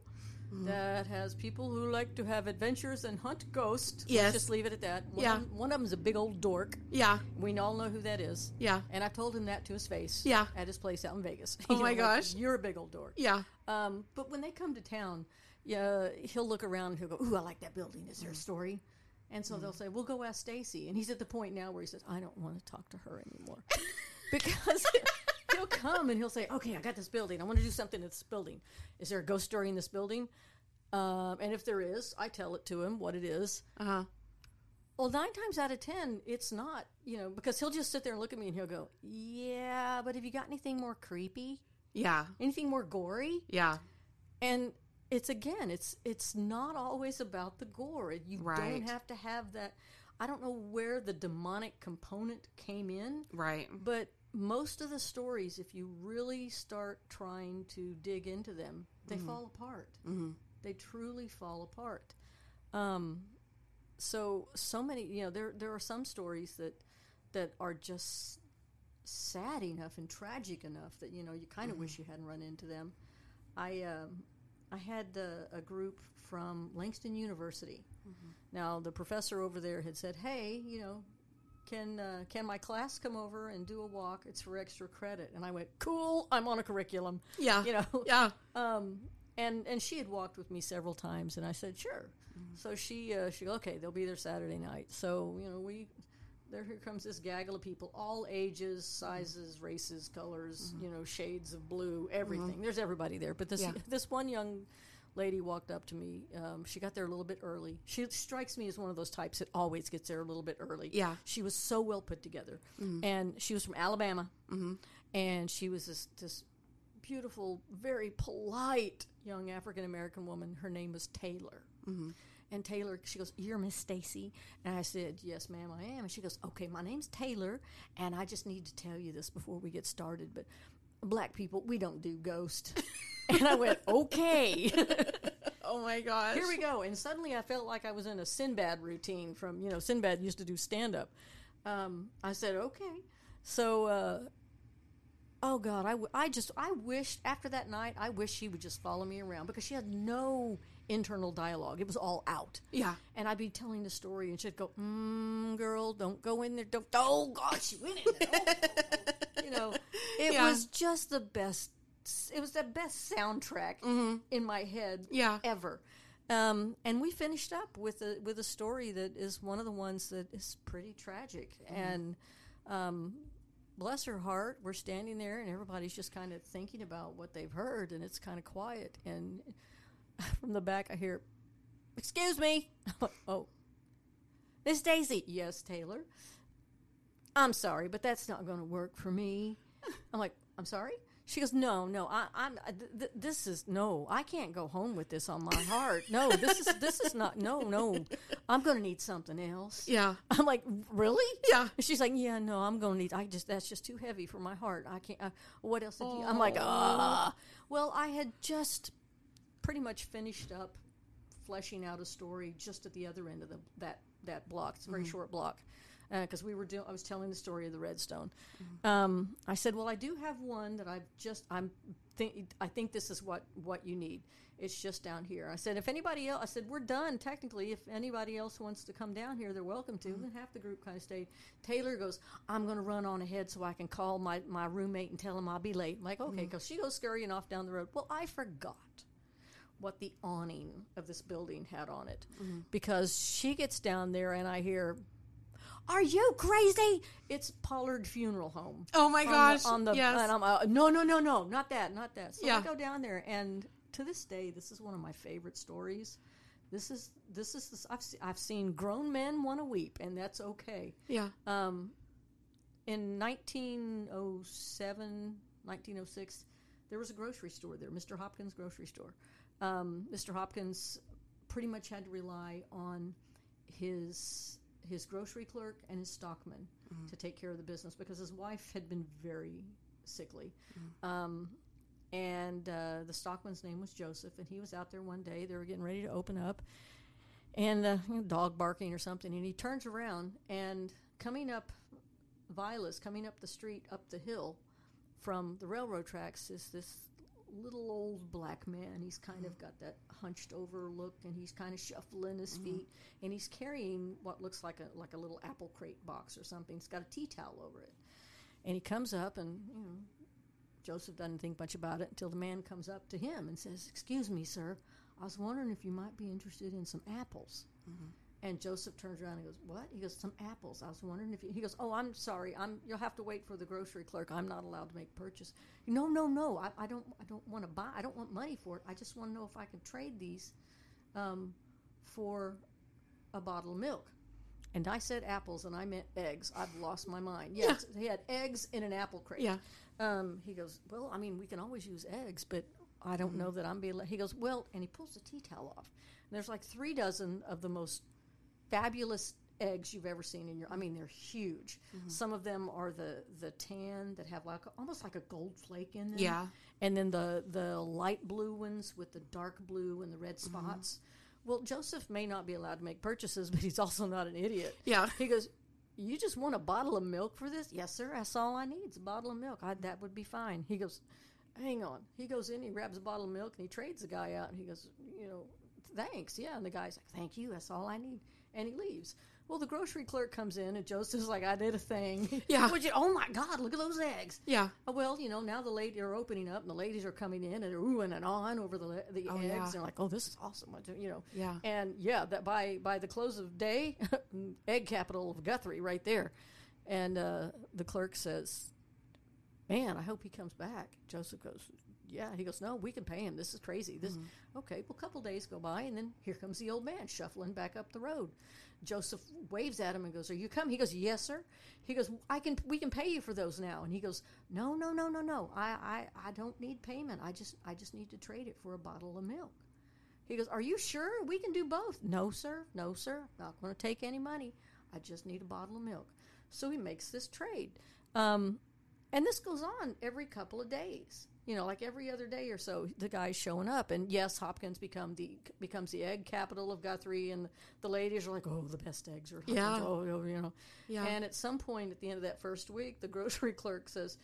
Mm-hmm. that has people who like to have adventures and hunt ghosts. Yes. Let's just leave it at that. One Yeah. Of them, one of them's a big old dork. Yeah. We all know who that is. Yeah. And I've told him that to his face. Yeah. At his place out in Vegas. Oh You know, my like, gosh. You're a big old dork. Yeah. Um, but when they come to town, yeah, he'll look around and he'll go, "Ooh, I like that building. Is there a mm. story?" And so mm. they'll say, "We'll go ask Stacy." And he's at the point now where he says, "I don't want to talk to her anymore," because he'll come and he'll say, "Okay, I got this building. I want to do something in this building. Is there a ghost story in this building?" Um, and if there is, I tell it to him what it is. Uh huh. Well, nine times out of ten, it's not, you know, because he'll just sit there and look at me and he'll go, "Yeah, but have you got anything more creepy? Yeah. Anything more gory?" Yeah. and it's again it's it's not always about the gore you Right. don't have to have that i don't know where the demonic component came in Right. but most of the stories if you really start trying to dig into them they fall apart. Mm-hmm. they truly fall apart. Um so so many you know there there are some stories that that are just sad enough and tragic enough that you know you kind of wish you hadn't run into them. I um I had uh, a group from Langston University. Now the professor over there had said, "Hey, you know, can uh, can my class come over and do a walk? It's for extra credit." And I went, "Cool, I'm on a curriculum." Yeah. You know. Yeah. Um, and and she had walked with me several times, and I said, "Sure." So she uh, she okay, they'll be there Saturday night. So you know we. There here comes this gaggle of people, all ages, sizes, races, colors, you know, shades of blue, everything. There's everybody there. But this Yeah. this one young lady walked up to me. Um, she got there a little bit early. She strikes me as one of those types that always gets there a little bit early. Yeah. She was so well put together, mm-hmm. and she was from Alabama, mm-hmm. and she was this this beautiful, very polite young African American woman. Her name was Taylor. Mm-hmm. And Taylor, she goes, "You're Miss Stacy," and I said, "Yes, ma'am, I am." And she goes, "Okay, my name's Taylor, and I just need to tell you this before we get started, but black people, we don't do ghosts." and I went, "Okay." Oh my gosh. Here we go. And suddenly I felt like I was in a Sinbad routine from, you know, Sinbad used to do stand up. Um, I said, okay. So, uh, oh God, I, w- I just, I wished after that night, I wish she would just follow me around because she had no internal dialogue. It was all out. Yeah. And I'd be telling the story and she'd go, mm, girl, don't go in there. Don't, oh God, she went in there. Oh. you know, it Yeah. was just the best. It was the best soundtrack in my head Yeah. ever. Um, and we finished up with a with a story that is one of the ones that is pretty tragic. And um, bless her heart, we're standing there, and everybody's just kind of thinking about what they've heard, and it's kind of quiet. And from the back, I hear, "Excuse me." oh, Miss Daisy. Yes, Taylor. I'm sorry, but that's not going to work for me. I'm like, I'm sorry. She goes, no, no, I, I'm. Th- th- this is no. I can't go home with this on my heart. No, this is this is not. No, no. I'm going to need something else. Yeah. I'm like, really? Yeah. And she's like, yeah, no, I'm going to need. I just that's just too heavy for my heart. I can't. Uh, what else did you? I'm like, ah. Well, I had just pretty much finished up fleshing out a story just at the other end of the that that block. It's a very mm-hmm. short block uh, because we were doing. I was telling the story of the Redstone. Mm-hmm. Um, I said, well, I do have one that I've just. I'm think. I think this is what what you need. It's just down here. I said, if anybody else, I said, we're done technically. If anybody else wants to come down here, they're welcome to. Mm-hmm. And half the group kind of stayed. Taylor goes, I'm going to run on ahead so I can call my, my roommate and tell him I'll be late. I'm like, okay, because she goes scurrying off down the road. Well, I forgot what the awning of this building had on it because she gets down there and I hear, "Are you crazy? It's Pollard Funeral Home." Oh my on the- gosh. On the, yes. and I'm uh, no no no no not that not that. So I go down there and to this day this is one of my favorite stories. This is this is this, I've I've seen grown men want to weep and that's okay. yeah. Um, in 1907, 1906, there was a grocery store there, Mr. Hopkins grocery store. Um, Mr. Hopkins pretty much had to rely on his his grocery clerk and his stockman to take care of the business because his wife had been very sickly. Um, and uh, the stockman's name was Joseph, and he was out there one day. They were getting ready to open up, and uh, you know, dog barking or something, and he turns around and coming up Vilas, coming up the street, up the hill from the railroad tracks, is this little old black man. He's kind of mm-hmm. got that hunched over look, and he's kind of shuffling his mm-hmm. feet, and he's carrying what looks like a like a little apple crate box or something. He's got a tea towel over it, and he comes up, and you know, Joseph doesn't think much about it until the man comes up to him and says, "Excuse me, sir, I was wondering if you might be interested in some apples." Mm-hmm. And Joseph turns around and goes, "What?" He goes, "Some apples." I was wondering if you, he goes, "Oh, I'm sorry. I'm you'll have to wait for the grocery clerk. I'm not allowed to make purchase." No, no, no. I, I don't. I don't want to buy. I don't want money for it. I just want to know if I can trade these um, for a bottle of milk. And I said apples, and I meant eggs. I've lost my mind. Yes, he had eggs in an apple crate. Yeah. Um, he goes, well, I mean, we can always use eggs, but I don't know that I'm being. He goes, well, and he pulls the tea towel off. And there's like three dozen of the most fabulous eggs you've ever seen in your. I mean, they're huge. Some of them are the the tan that have like almost like a gold flake in them. Yeah. And then the the light blue ones with the dark blue and the red Mm-hmm. spots. Well, Joseph may not be allowed to make purchases, but he's also not an idiot. Yeah. He goes, "You just want a bottle of milk for this?" Yes, sir. That's all I need. It's a bottle of milk. I, that would be fine. He goes, "Hang on." He goes in, he grabs a bottle of milk, and he trades the guy out. And he goes, "You know, thanks." Yeah, and the guy's like, "Thank you. That's all I need." And he leaves. Well, the grocery clerk comes in, and Joseph's like, "I did a thing." Yeah. Oh my God! Look at those eggs. Yeah. Oh, well, you know, now the ladies are opening up, and the ladies are coming in, and they're oohing and on over the the Oh, eggs. yeah. They're like, "Oh, this is awesome!" You know, Yeah. and yeah, that by by the close of day, egg capital of Guthrie, right there. And uh, the clerk says, "Man, I hope he comes back." Joseph goes, "Yeah." He goes, "No, we can pay him. This is crazy. This okay." Well, a couple days go by, and then here comes the old man shuffling back up the road. Joseph waves at him and goes, "Are you coming?" He goes, "Yes, sir." He goes, "I can. We can pay you for those now." And he goes, "No, no, no, no, no. I, I, I don't need payment. I just, I just need to trade it for a bottle of milk." He goes, "Are you sure we can do both?" "No, sir. No, sir. Not going to take any money. I just need a bottle of milk." So he makes this trade, um, and this goes on every couple of days. You know, like every other day or so, the guy's showing up, and yes, Hopkins become the becomes the egg capital of Guthrie, and the ladies are like, "Oh, the best eggs are Hopkins." Yeah. Oh, oh, you know. Yeah. And at some point at the end of that first week, the grocery clerk says,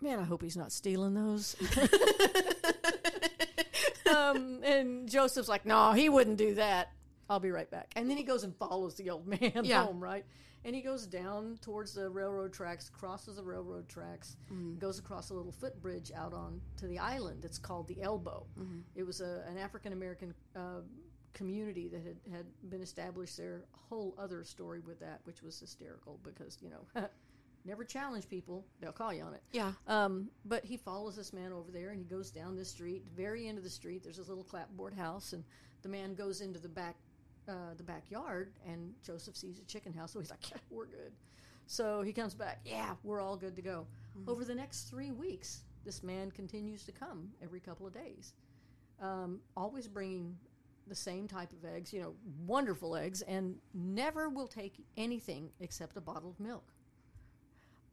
"Man, I hope he's not stealing those." um, and Joseph's like, "No, he wouldn't do that. I'll be right back." And then he goes and follows the old man Yeah. home, right? And he goes down towards the railroad tracks, crosses the railroad tracks, goes across a little footbridge out on to the island. It's called the Elbow. It was a, an African American uh, community that had, had been established there. A whole other story with that, which was hysterical because you know, never challenge people; they'll call you on it. Yeah. Um, but he follows this man over there, and he goes down this street. Very end of the street, there's this little clapboard house, and the man goes into the back, uh, the backyard, and Joseph sees a chicken house. So he's like, yeah, "We're good." So he comes back. Yeah, we're all good to go. Over the next three weeks, this man continues to come every couple of days, um, always bringing the same type of eggs. You know, wonderful eggs, and never will take anything except a bottle of milk.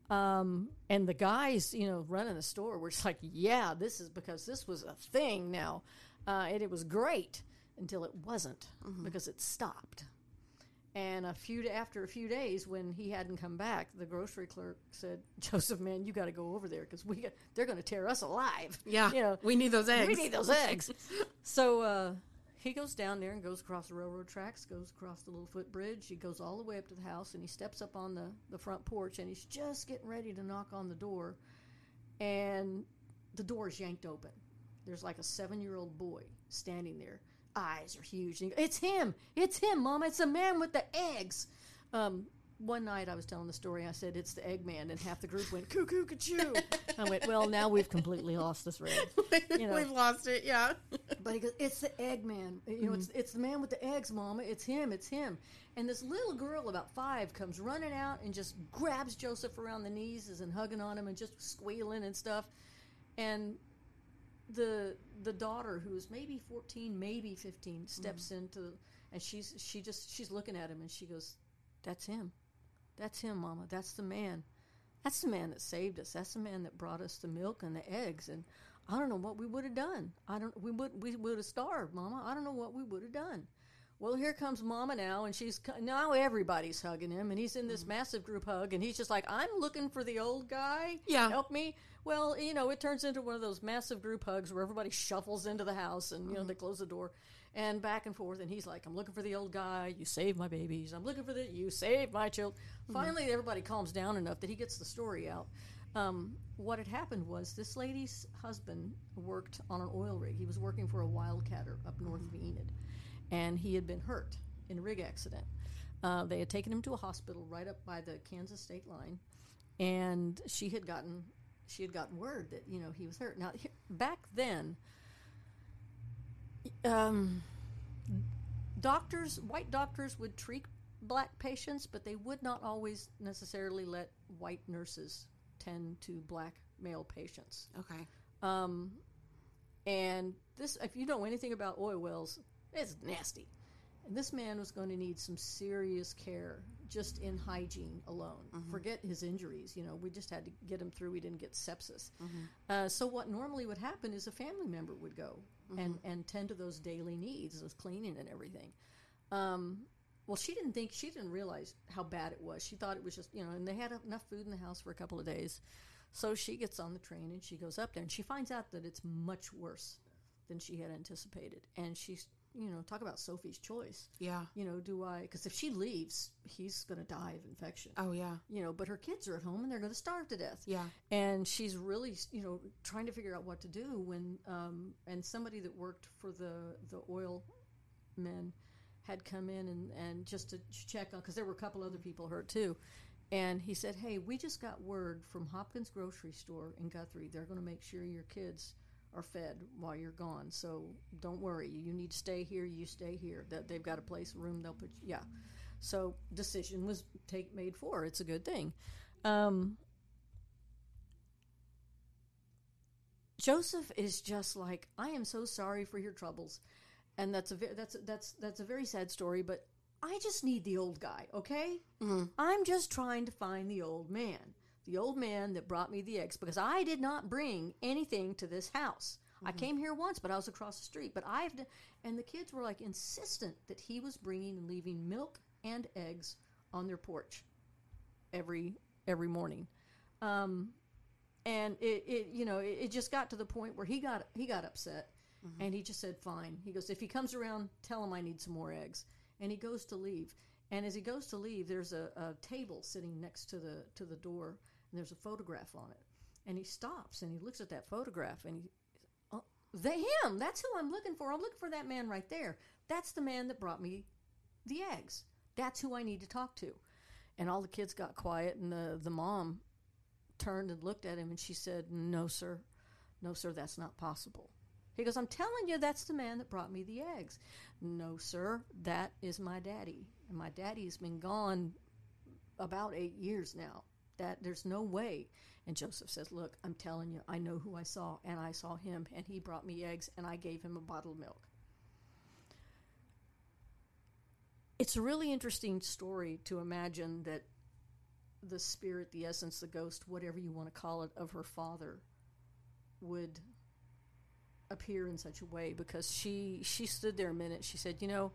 Um, and the guys, you know, running the store were just like, yeah, this is because this was a thing now. Uh, and it was great until it wasn't because it stopped. And a few after a few days, when he hadn't come back, the grocery clerk said, "Joseph, man, you got to go over there because we got, they're going to tear us alive." Yeah. you know, we need those eggs. we need those eggs. so uh, he goes down there and goes across the railroad tracks, goes across the little footbridge. He goes all the way up to the house and he steps up on the, the front porch and he's just getting ready to knock on the door. And the door is yanked open. There's like a seven year old boy standing there. Eyes are huge. And it's him. It's him, Mama. It's the man with the eggs. Um, one night I was telling the story. I said it's the Eggman, and half the group went cuckoo cachoo. I went, well, now we've completely lost this thread. You know. We've lost it. Yeah. But he goes, "It's the Eggman. You know, it's it's the man with the eggs, Mama. It's him. It's him." And this little girl, about five, comes running out and just grabs Joseph around the knees and hugging on him and just squealing and stuff. And the the daughter, who is maybe fourteen, maybe fifteen, steps mm-hmm. into and she's she just she's looking at him and she goes, "That's him. That's him, Mama. That's the man." That's the man that saved us. That's the man that brought us the milk and the eggs. And I don't know what we would have done. I don't. We would. We would have starved, Mama. I don't know what we would have done. Well, here comes Mama now, and she's now everybody's hugging him, and he's in this mm-hmm. massive group hug, and he's just like, "I'm looking for the old guy. Yeah. help me." Well, you know, it turns into one of those massive group hugs where everybody shuffles into the house, and you know they mm-hmm. close the door, and back and forth, and he's like, "I'm looking for the old guy. You saved my babies. I'm looking for the you saved my children." Mm-hmm. Finally, everybody calms down enough that he gets the story out. Um, what had happened was this lady's husband worked on an oil rig. He was working for a wildcatter up north of Enid, and he had been hurt in a rig accident. Uh, they had taken him to a hospital right up by the Kansas state line, and she had gotten she had gotten word that you know he was hurt. Now, he- back then, um, doctors, white doctors, would treat black patients, but they would not always necessarily let white nurses tend to black male patients. Okay. Um, and this, if you know anything about oil wells, it's nasty. And this man was going to need some serious care just in hygiene alone. Forget his injuries. You know, we just had to get him through. We didn't get sepsis. Uh, so what normally would happen is a family member would go and, and tend to those daily needs, those cleaning and everything. Um, well, she didn't think, she didn't realize how bad it was. She thought it was just, you know, and they had enough food in the house for a couple of days. So she gets on the train and she goes up there and she finds out that it's much worse than she had anticipated. And she's, you know, talk about Sophie's choice. Yeah. You know, do I, because if she leaves, he's going to die of infection. Oh yeah. You know, but her kids are at home and they're going to starve to death Yeah. and she's really you know trying to figure out what to do when um, and somebody that worked for the the oil men had come in and, and just to check on because there were a couple other people hurt too and he said hey we just got word from hopkins grocery store in guthrie they're going to make sure your kids are fed while you're gone. So don't worry. You need to stay here you stay here. That they've got a place a room they'll put you yeah. So decision was take made for. It's a good thing. Um, Joseph is just like, I am so sorry for your troubles, and that's a ve- that's that's that's a very sad story. But I just need the old guy, okay? I'm just trying to find the old man, the old man that brought me the eggs, because I did not bring anything to this house. I came here once, but I was across the street. But I've d- and the kids were like insistent that he was bringing and leaving milk and eggs on their porch every every morning. Um, and it, it you know it, it just got to the point where he got he got upset. And he just said fine. He goes if he comes around tell him i need some more eggs. And he goes to leave. And as he goes to leave there's a, a table sitting next to the to the door and there's a photograph on it and he stops and he looks at that photograph and he oh, him that's who i'm looking for i'm looking for that man right there that's the man that brought me the eggs that's who i need to talk to and all the kids got quiet and the the mom turned and looked at him and she said, No, sir. No, sir, that's not possible. He goes, I'm telling you, that's the man that brought me the eggs. No, sir, that is my daddy. And my daddy's been gone about eight years now. That there's no way. And Joseph says, Look, I'm telling you, I know who I saw, and I saw him, and he brought me eggs, and I gave him a bottle of milk. It's a really interesting story to imagine that the spirit, the essence, the ghost, whatever you want to call it, of her father would appear in such a way because she she stood there a minute. She said, "You know,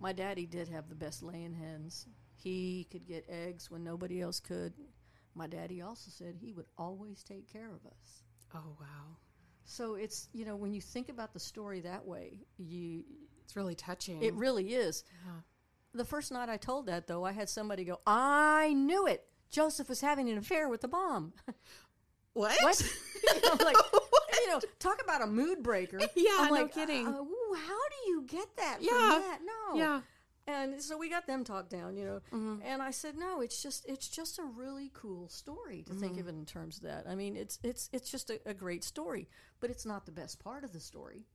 my daddy did have the best laying hens. He could get eggs when nobody else could. My daddy also said he would always take care of us." Oh wow. So it's you know when you think about the story that way, you It's really touching. it really is. Yeah. The first night I told that, though, I had somebody go, I knew it. Joseph was having an affair with the bomb. what? What? I'm like, you know, talk about a mood breaker. Yeah, I'm no like, kidding. uh, how do you get that from Yeah. that? No. Yeah. And so we got them talked down, you know. Mm-hmm. And I said, no, it's just it's just a really cool story to think Mm-hmm. of it in terms of that. I mean, it's it's it's just a, a great story, but it's not the best part of the story.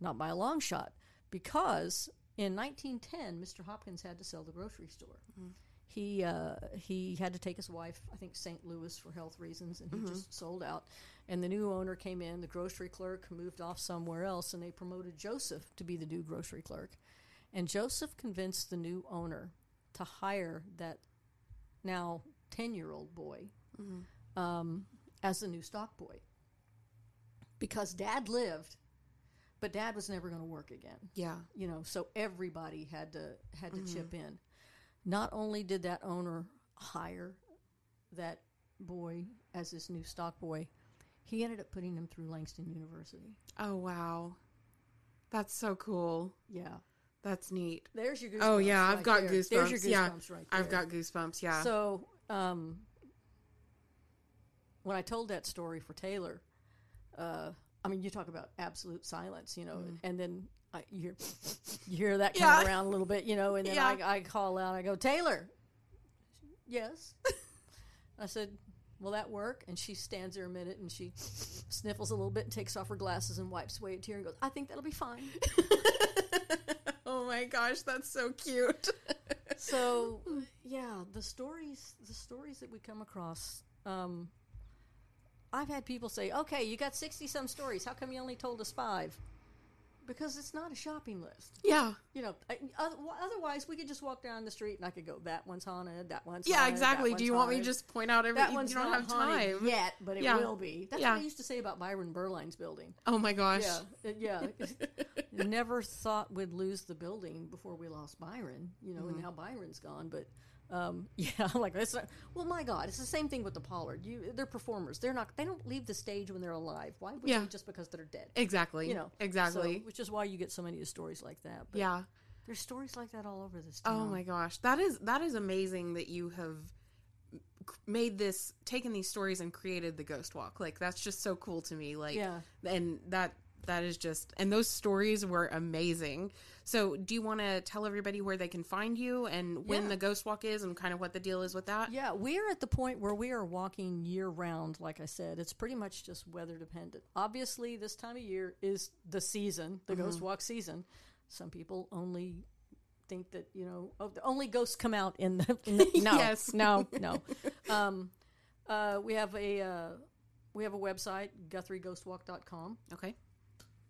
Not by a long shot, because in 1910, Mr. Hopkins had to sell the grocery store. He uh, he had to take his wife, I think, St. Louis for health reasons, and he just sold out. And the new owner came in. The grocery clerk moved off somewhere else, and they promoted Joseph to be the new grocery clerk. And Joseph convinced the new owner to hire that now ten year old boy um, as the new stock boy. Because Dad lived, but Dad was never going to work again. Yeah. you know so everybody had to had to chip in. Not only did that owner hire that boy as his new stock boy he ended up putting him through langston university. Oh wow. That's so cool. yeah That's neat. there's your goosebumps Oh yeah, I've right got there. goosebumps. there's your yeah. goosebumps right I've got goosebumps. Yeah. so um when i told that story for taylor uh i mean you talk about absolute silence you know and then I, you hear you hear that come Mm. Yeah. around a little bit you know and then Yeah. I, I call out i go taylor yes i said will that work and she stands there a minute and she sniffles a little bit and takes off her glasses and wipes away a tear and goes i think that'll be fine oh my gosh, that's so cute. so yeah the stories the stories that we come across um, i've had people say okay you got 60 some stories how come you only told us five because it's not a shopping list yeah. you know otherwise we could just walk down the street and i could go that one's haunted that one's Yeah, haunted, exactly. that Do you one's want me to just point out every that one's you one's don't not have haunted time. yet but it Yeah. will be that's Yeah. what i used to say about byron berline's building Oh my gosh. yeah, uh, yeah. Never thought we'd lose the building before we lost Byron, you know, Mm-hmm. and now Byron's gone. But um, yeah, like not, well, my God, it's the same thing with the Pollard. You, they're performers. They're not. They don't leave the stage when they're alive. Why would Yeah. they just because they're dead? Exactly. You know, Exactly. So, which is why you get so many stories like that. But yeah. there's stories like that all over this Oh my gosh. That is that is amazing that you have made this taken these stories and created the ghost walk. Like that's just so cool to me. Like Yeah. and that that is just and those stories were amazing. So, do you want to tell everybody where they can find you and when Yeah. the ghost walk is and kind of what the deal is with that? Yeah, we're at the point where we are walking year round. Like I said, it's pretty much just weather dependent. Obviously, this time of year is the season, the ghost walk season. Some people only think that you know, oh, the only ghosts come out in the, in the no, Yes. no, no. Um, uh, we have a uh, we have a website, GuthrieGhostWalk.com Okay.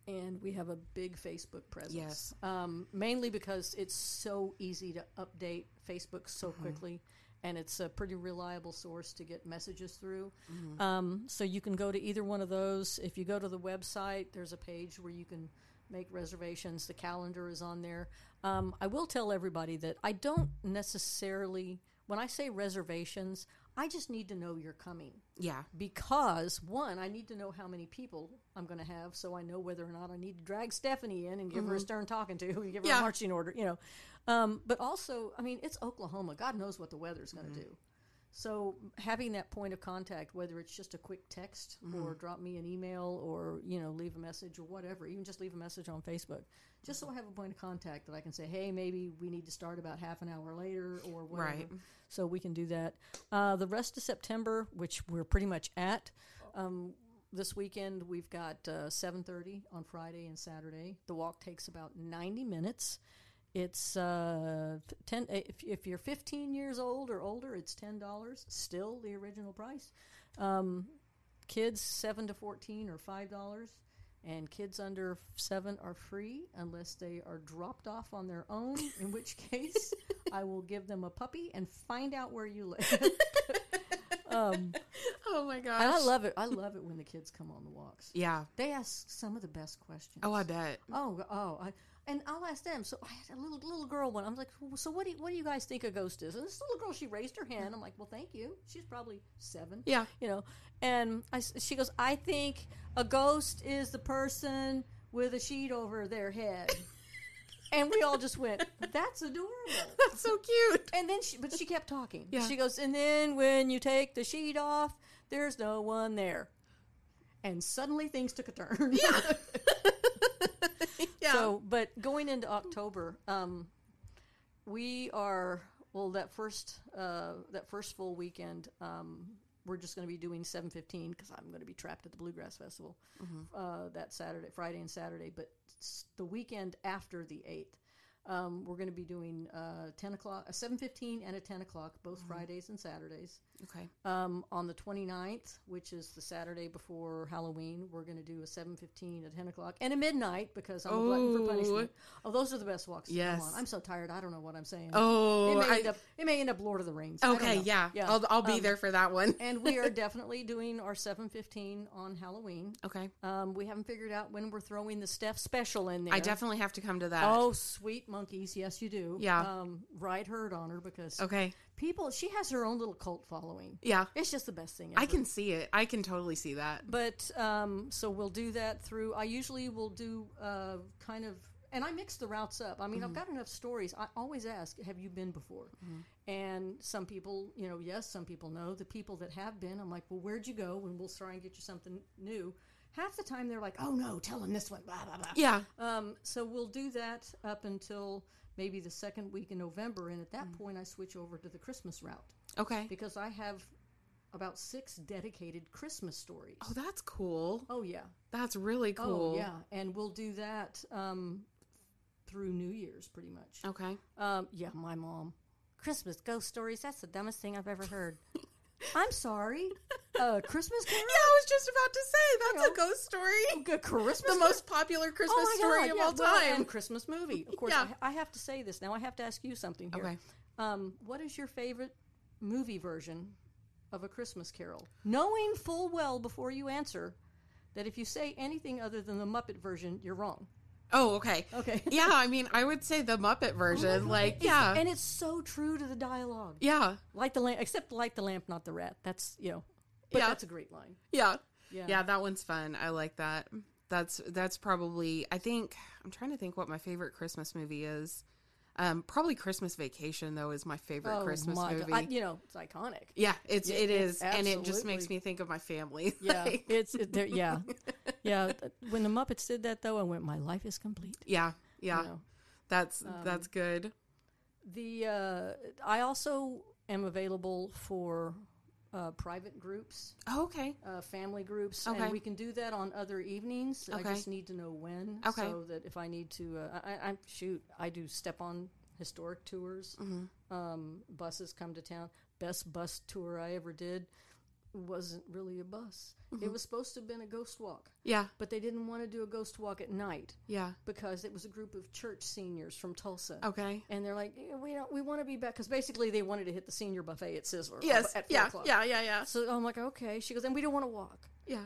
And we have a big Facebook presence. Yes. Um, mainly because it's so easy to update Facebook so Mm-hmm. quickly, and it's a pretty reliable source to get messages through. Mm-hmm. Um, so you can go to either one of those. If you go to the website, there's a page where you can make reservations. The calendar is on there. Um, I will tell everybody that I don't necessarily, when I say reservations, I just need to know you're coming Yeah. because one, I need to know how many people I'm going to have, so I know whether or not I need to drag Stephanie in and give her a stern talking to, and give her Yeah. a marching order, you know. Um, but also, I mean, it's Oklahoma. God knows what the weather's going to do. So having that point of contact, whether it's just a quick text or drop me an email or you know leave a message or whatever, even just leave a message on Facebook, just so I have a point of contact that I can say, hey, maybe we need to start about half an hour later or whatever. Right. So we can do that. Uh, the rest of September, which we're pretty much at. Um, this weekend we've got uh, 7.30 on friday and saturday the walk takes about 90 minutes it's uh, 10 if, if you're 15 years old or older it's $10 still the original price um, kids 7 to 14 are $5 and kids under 7 are free unless they are dropped off on their own in which case i will give them a puppy and find out where you live um, Oh my gosh. and i love it i love it when the kids come on the walks Yeah. they ask some of the best questions Oh, I bet. Oh, oh, I, and I'll ask them. So I had a little little girl one. I'm like, so what do you, what do you guys think a ghost is? And this little girl, she raised her hand. I'm like, well, thank you. She's probably seven. Yeah. you know. And I, she goes, I think a ghost is the person with a sheet over their head. and we all just went, that's adorable. That's so cute. And then, she, but she kept talking. Yeah. She goes, and then when you take the sheet off, there's no one there. And suddenly things took a turn. Yeah. So, but going into October, um, we are well. That first uh, that first full weekend, um, we're just going to be doing seven fifteen because I'm going to be trapped at the Bluegrass Festival uh, that Saturday, Friday, and Saturday. But the weekend after the eighth, Um, we're going to be doing uh, 10 o'clock, a 7.15 and a 10 o'clock, both Fridays and Saturdays. Okay. Um, on the 29th, which is the Saturday before Halloween, we're going to do a 7.15 at 10 o'clock and a midnight because I'm a glutton for Oh. punishment. Oh, those are the best walks to Yes. come on. I'm so tired. I don't know what I'm saying. Oh, it may, I- end up, it may end up Lord of the Rings. Okay, yeah. yeah. I'll I'll be Um, there for that one. and we are definitely doing our 7.15 on Halloween. Okay. Um, we haven't figured out when we're throwing the Steph special in there. I definitely have to come to that. Oh, sweet monkeys! Yes, you do. Yeah. Um, ride herd on her because Okay. people. She has her own little cult following. Yeah. It's just the best thing. Ever. I can see it. I can totally see that. But um, so we'll do that through. I usually will do uh, kind of, and I mix the routes up. I mean, I've got enough stories. I always ask, "Have you been before?" And some people, you know, yes. Some people know. The people that have been, I'm like, "Well, where'd you go?" And we'll try and get you something new. Half the time, they're like, "Oh no, tell them this one." Blah blah blah. Yeah. Um, so we'll do that up until maybe the second week in November, and at that point, I switch over to the Christmas route Okay. because I have about six dedicated Christmas stories. Oh, that's cool. Oh yeah, That's really cool. oh yeah, and we'll do that um, through New Year's pretty much. Okay. Um, yeah, my mom. Christmas ghost stories. That's the dumbest thing I've ever heard. I'm sorry. Uh, Christmas Yeah, carol. I was just about to say that's a ghost story. Good Christmas. The most popular Christmas oh story God, of yeah, all well, time. and Christmas movie. Of course, Yeah. I, I have to say this now. I have to ask you something here. Okay. Um, what is your favorite movie version of A Christmas Carol? Knowing full well before you answer that if you say anything other than the Muppet version, you're wrong. Oh, okay. Okay. Yeah, I mean, I would say the Muppet version. Oh like, It's- yeah. and it's so true to the dialogue. yeah. Light the lamp, except light the lamp, not the rat. That's you know, but Yeah. that's a great line. Yeah. Yeah. Yeah, that one's fun. I like that. That's that's probably I think I'm trying to think what my favorite Christmas movie is. Um probably Christmas Vacation though is my favorite Christmas Oh my movie. I, you know, it's iconic. yeah, it's Yeah, it it- is and it just makes me think of my family. Yeah, Like, it's it, there- yeah, yeah. When the Muppets did that, though, I went, "My life is complete." yeah. Yeah. You know. That's Um, that's good. The uh, I also am available for uh, private groups, Oh, okay. uh, family groups, Okay. and we can do that on other evenings. I just need to know when, Okay. so that if I need to, uh, I, I shoot, I do step on historic tours. Mm-hmm. Um, buses come to town. Best bus tour I ever did wasn't really a bus. Mm-hmm. It was supposed to have been a ghost walk, Yeah. but they didn't want to do a ghost walk at night Yeah. because it was a group of church seniors from Tulsa. Okay. And they're like, "Yeah, we don't, we want to be back because basically they wanted to hit the senior buffet at Sizzler. Yes. at Yeah. o'clock. Yeah. Yeah. Yeah. So I'm like, okay. She goes, and we don't want to walk. Yeah.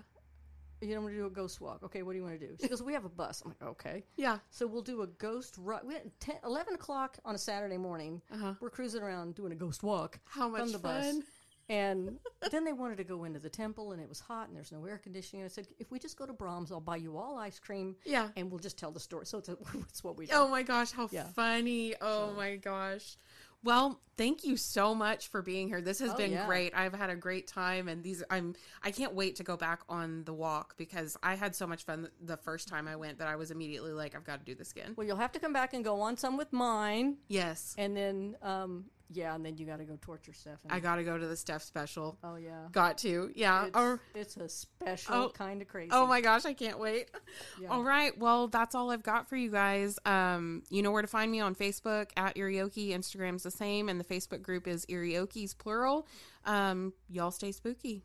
You don't want to do a ghost walk. Okay, what do you want to do? She goes, we have a bus. I'm like, okay. Yeah. So we'll do a ghost run. We had 10, 11 o'clock on a Saturday morning. Uh-huh. We're cruising around doing a ghost walk How much the fun. bus. And then they wanted to go into the temple, and it was hot, and there's no air conditioning. I said, if we just go to Braum's, I'll buy you all ice cream, Yeah. and we'll just tell the story. So it's, a, it's what we do. Oh my gosh, how Yeah. funny. Oh my gosh. Well, thank you so much for being here. This has Oh, been yeah. great. I've had a great time and these I'm I can't wait to go back on the walk because I had so much fun the first time I went that I was immediately like I've got to do this again. Well, you'll have to come back and go on some with mine, Yes. and then, um, yeah, and then you got to go torture Stephanie. I got to go to the Steph special. oh yeah, Got to. Yeah. it's, Or it's a special Oh. kind of crazy. Oh my gosh, I can't wait. Yeah. All right. Well, that's all I've got for you guys. Um, you know where to find me on Facebook at Irioki. Instagram's the same, and the Facebook group is Irioki's plural. Um, y'all stay spooky.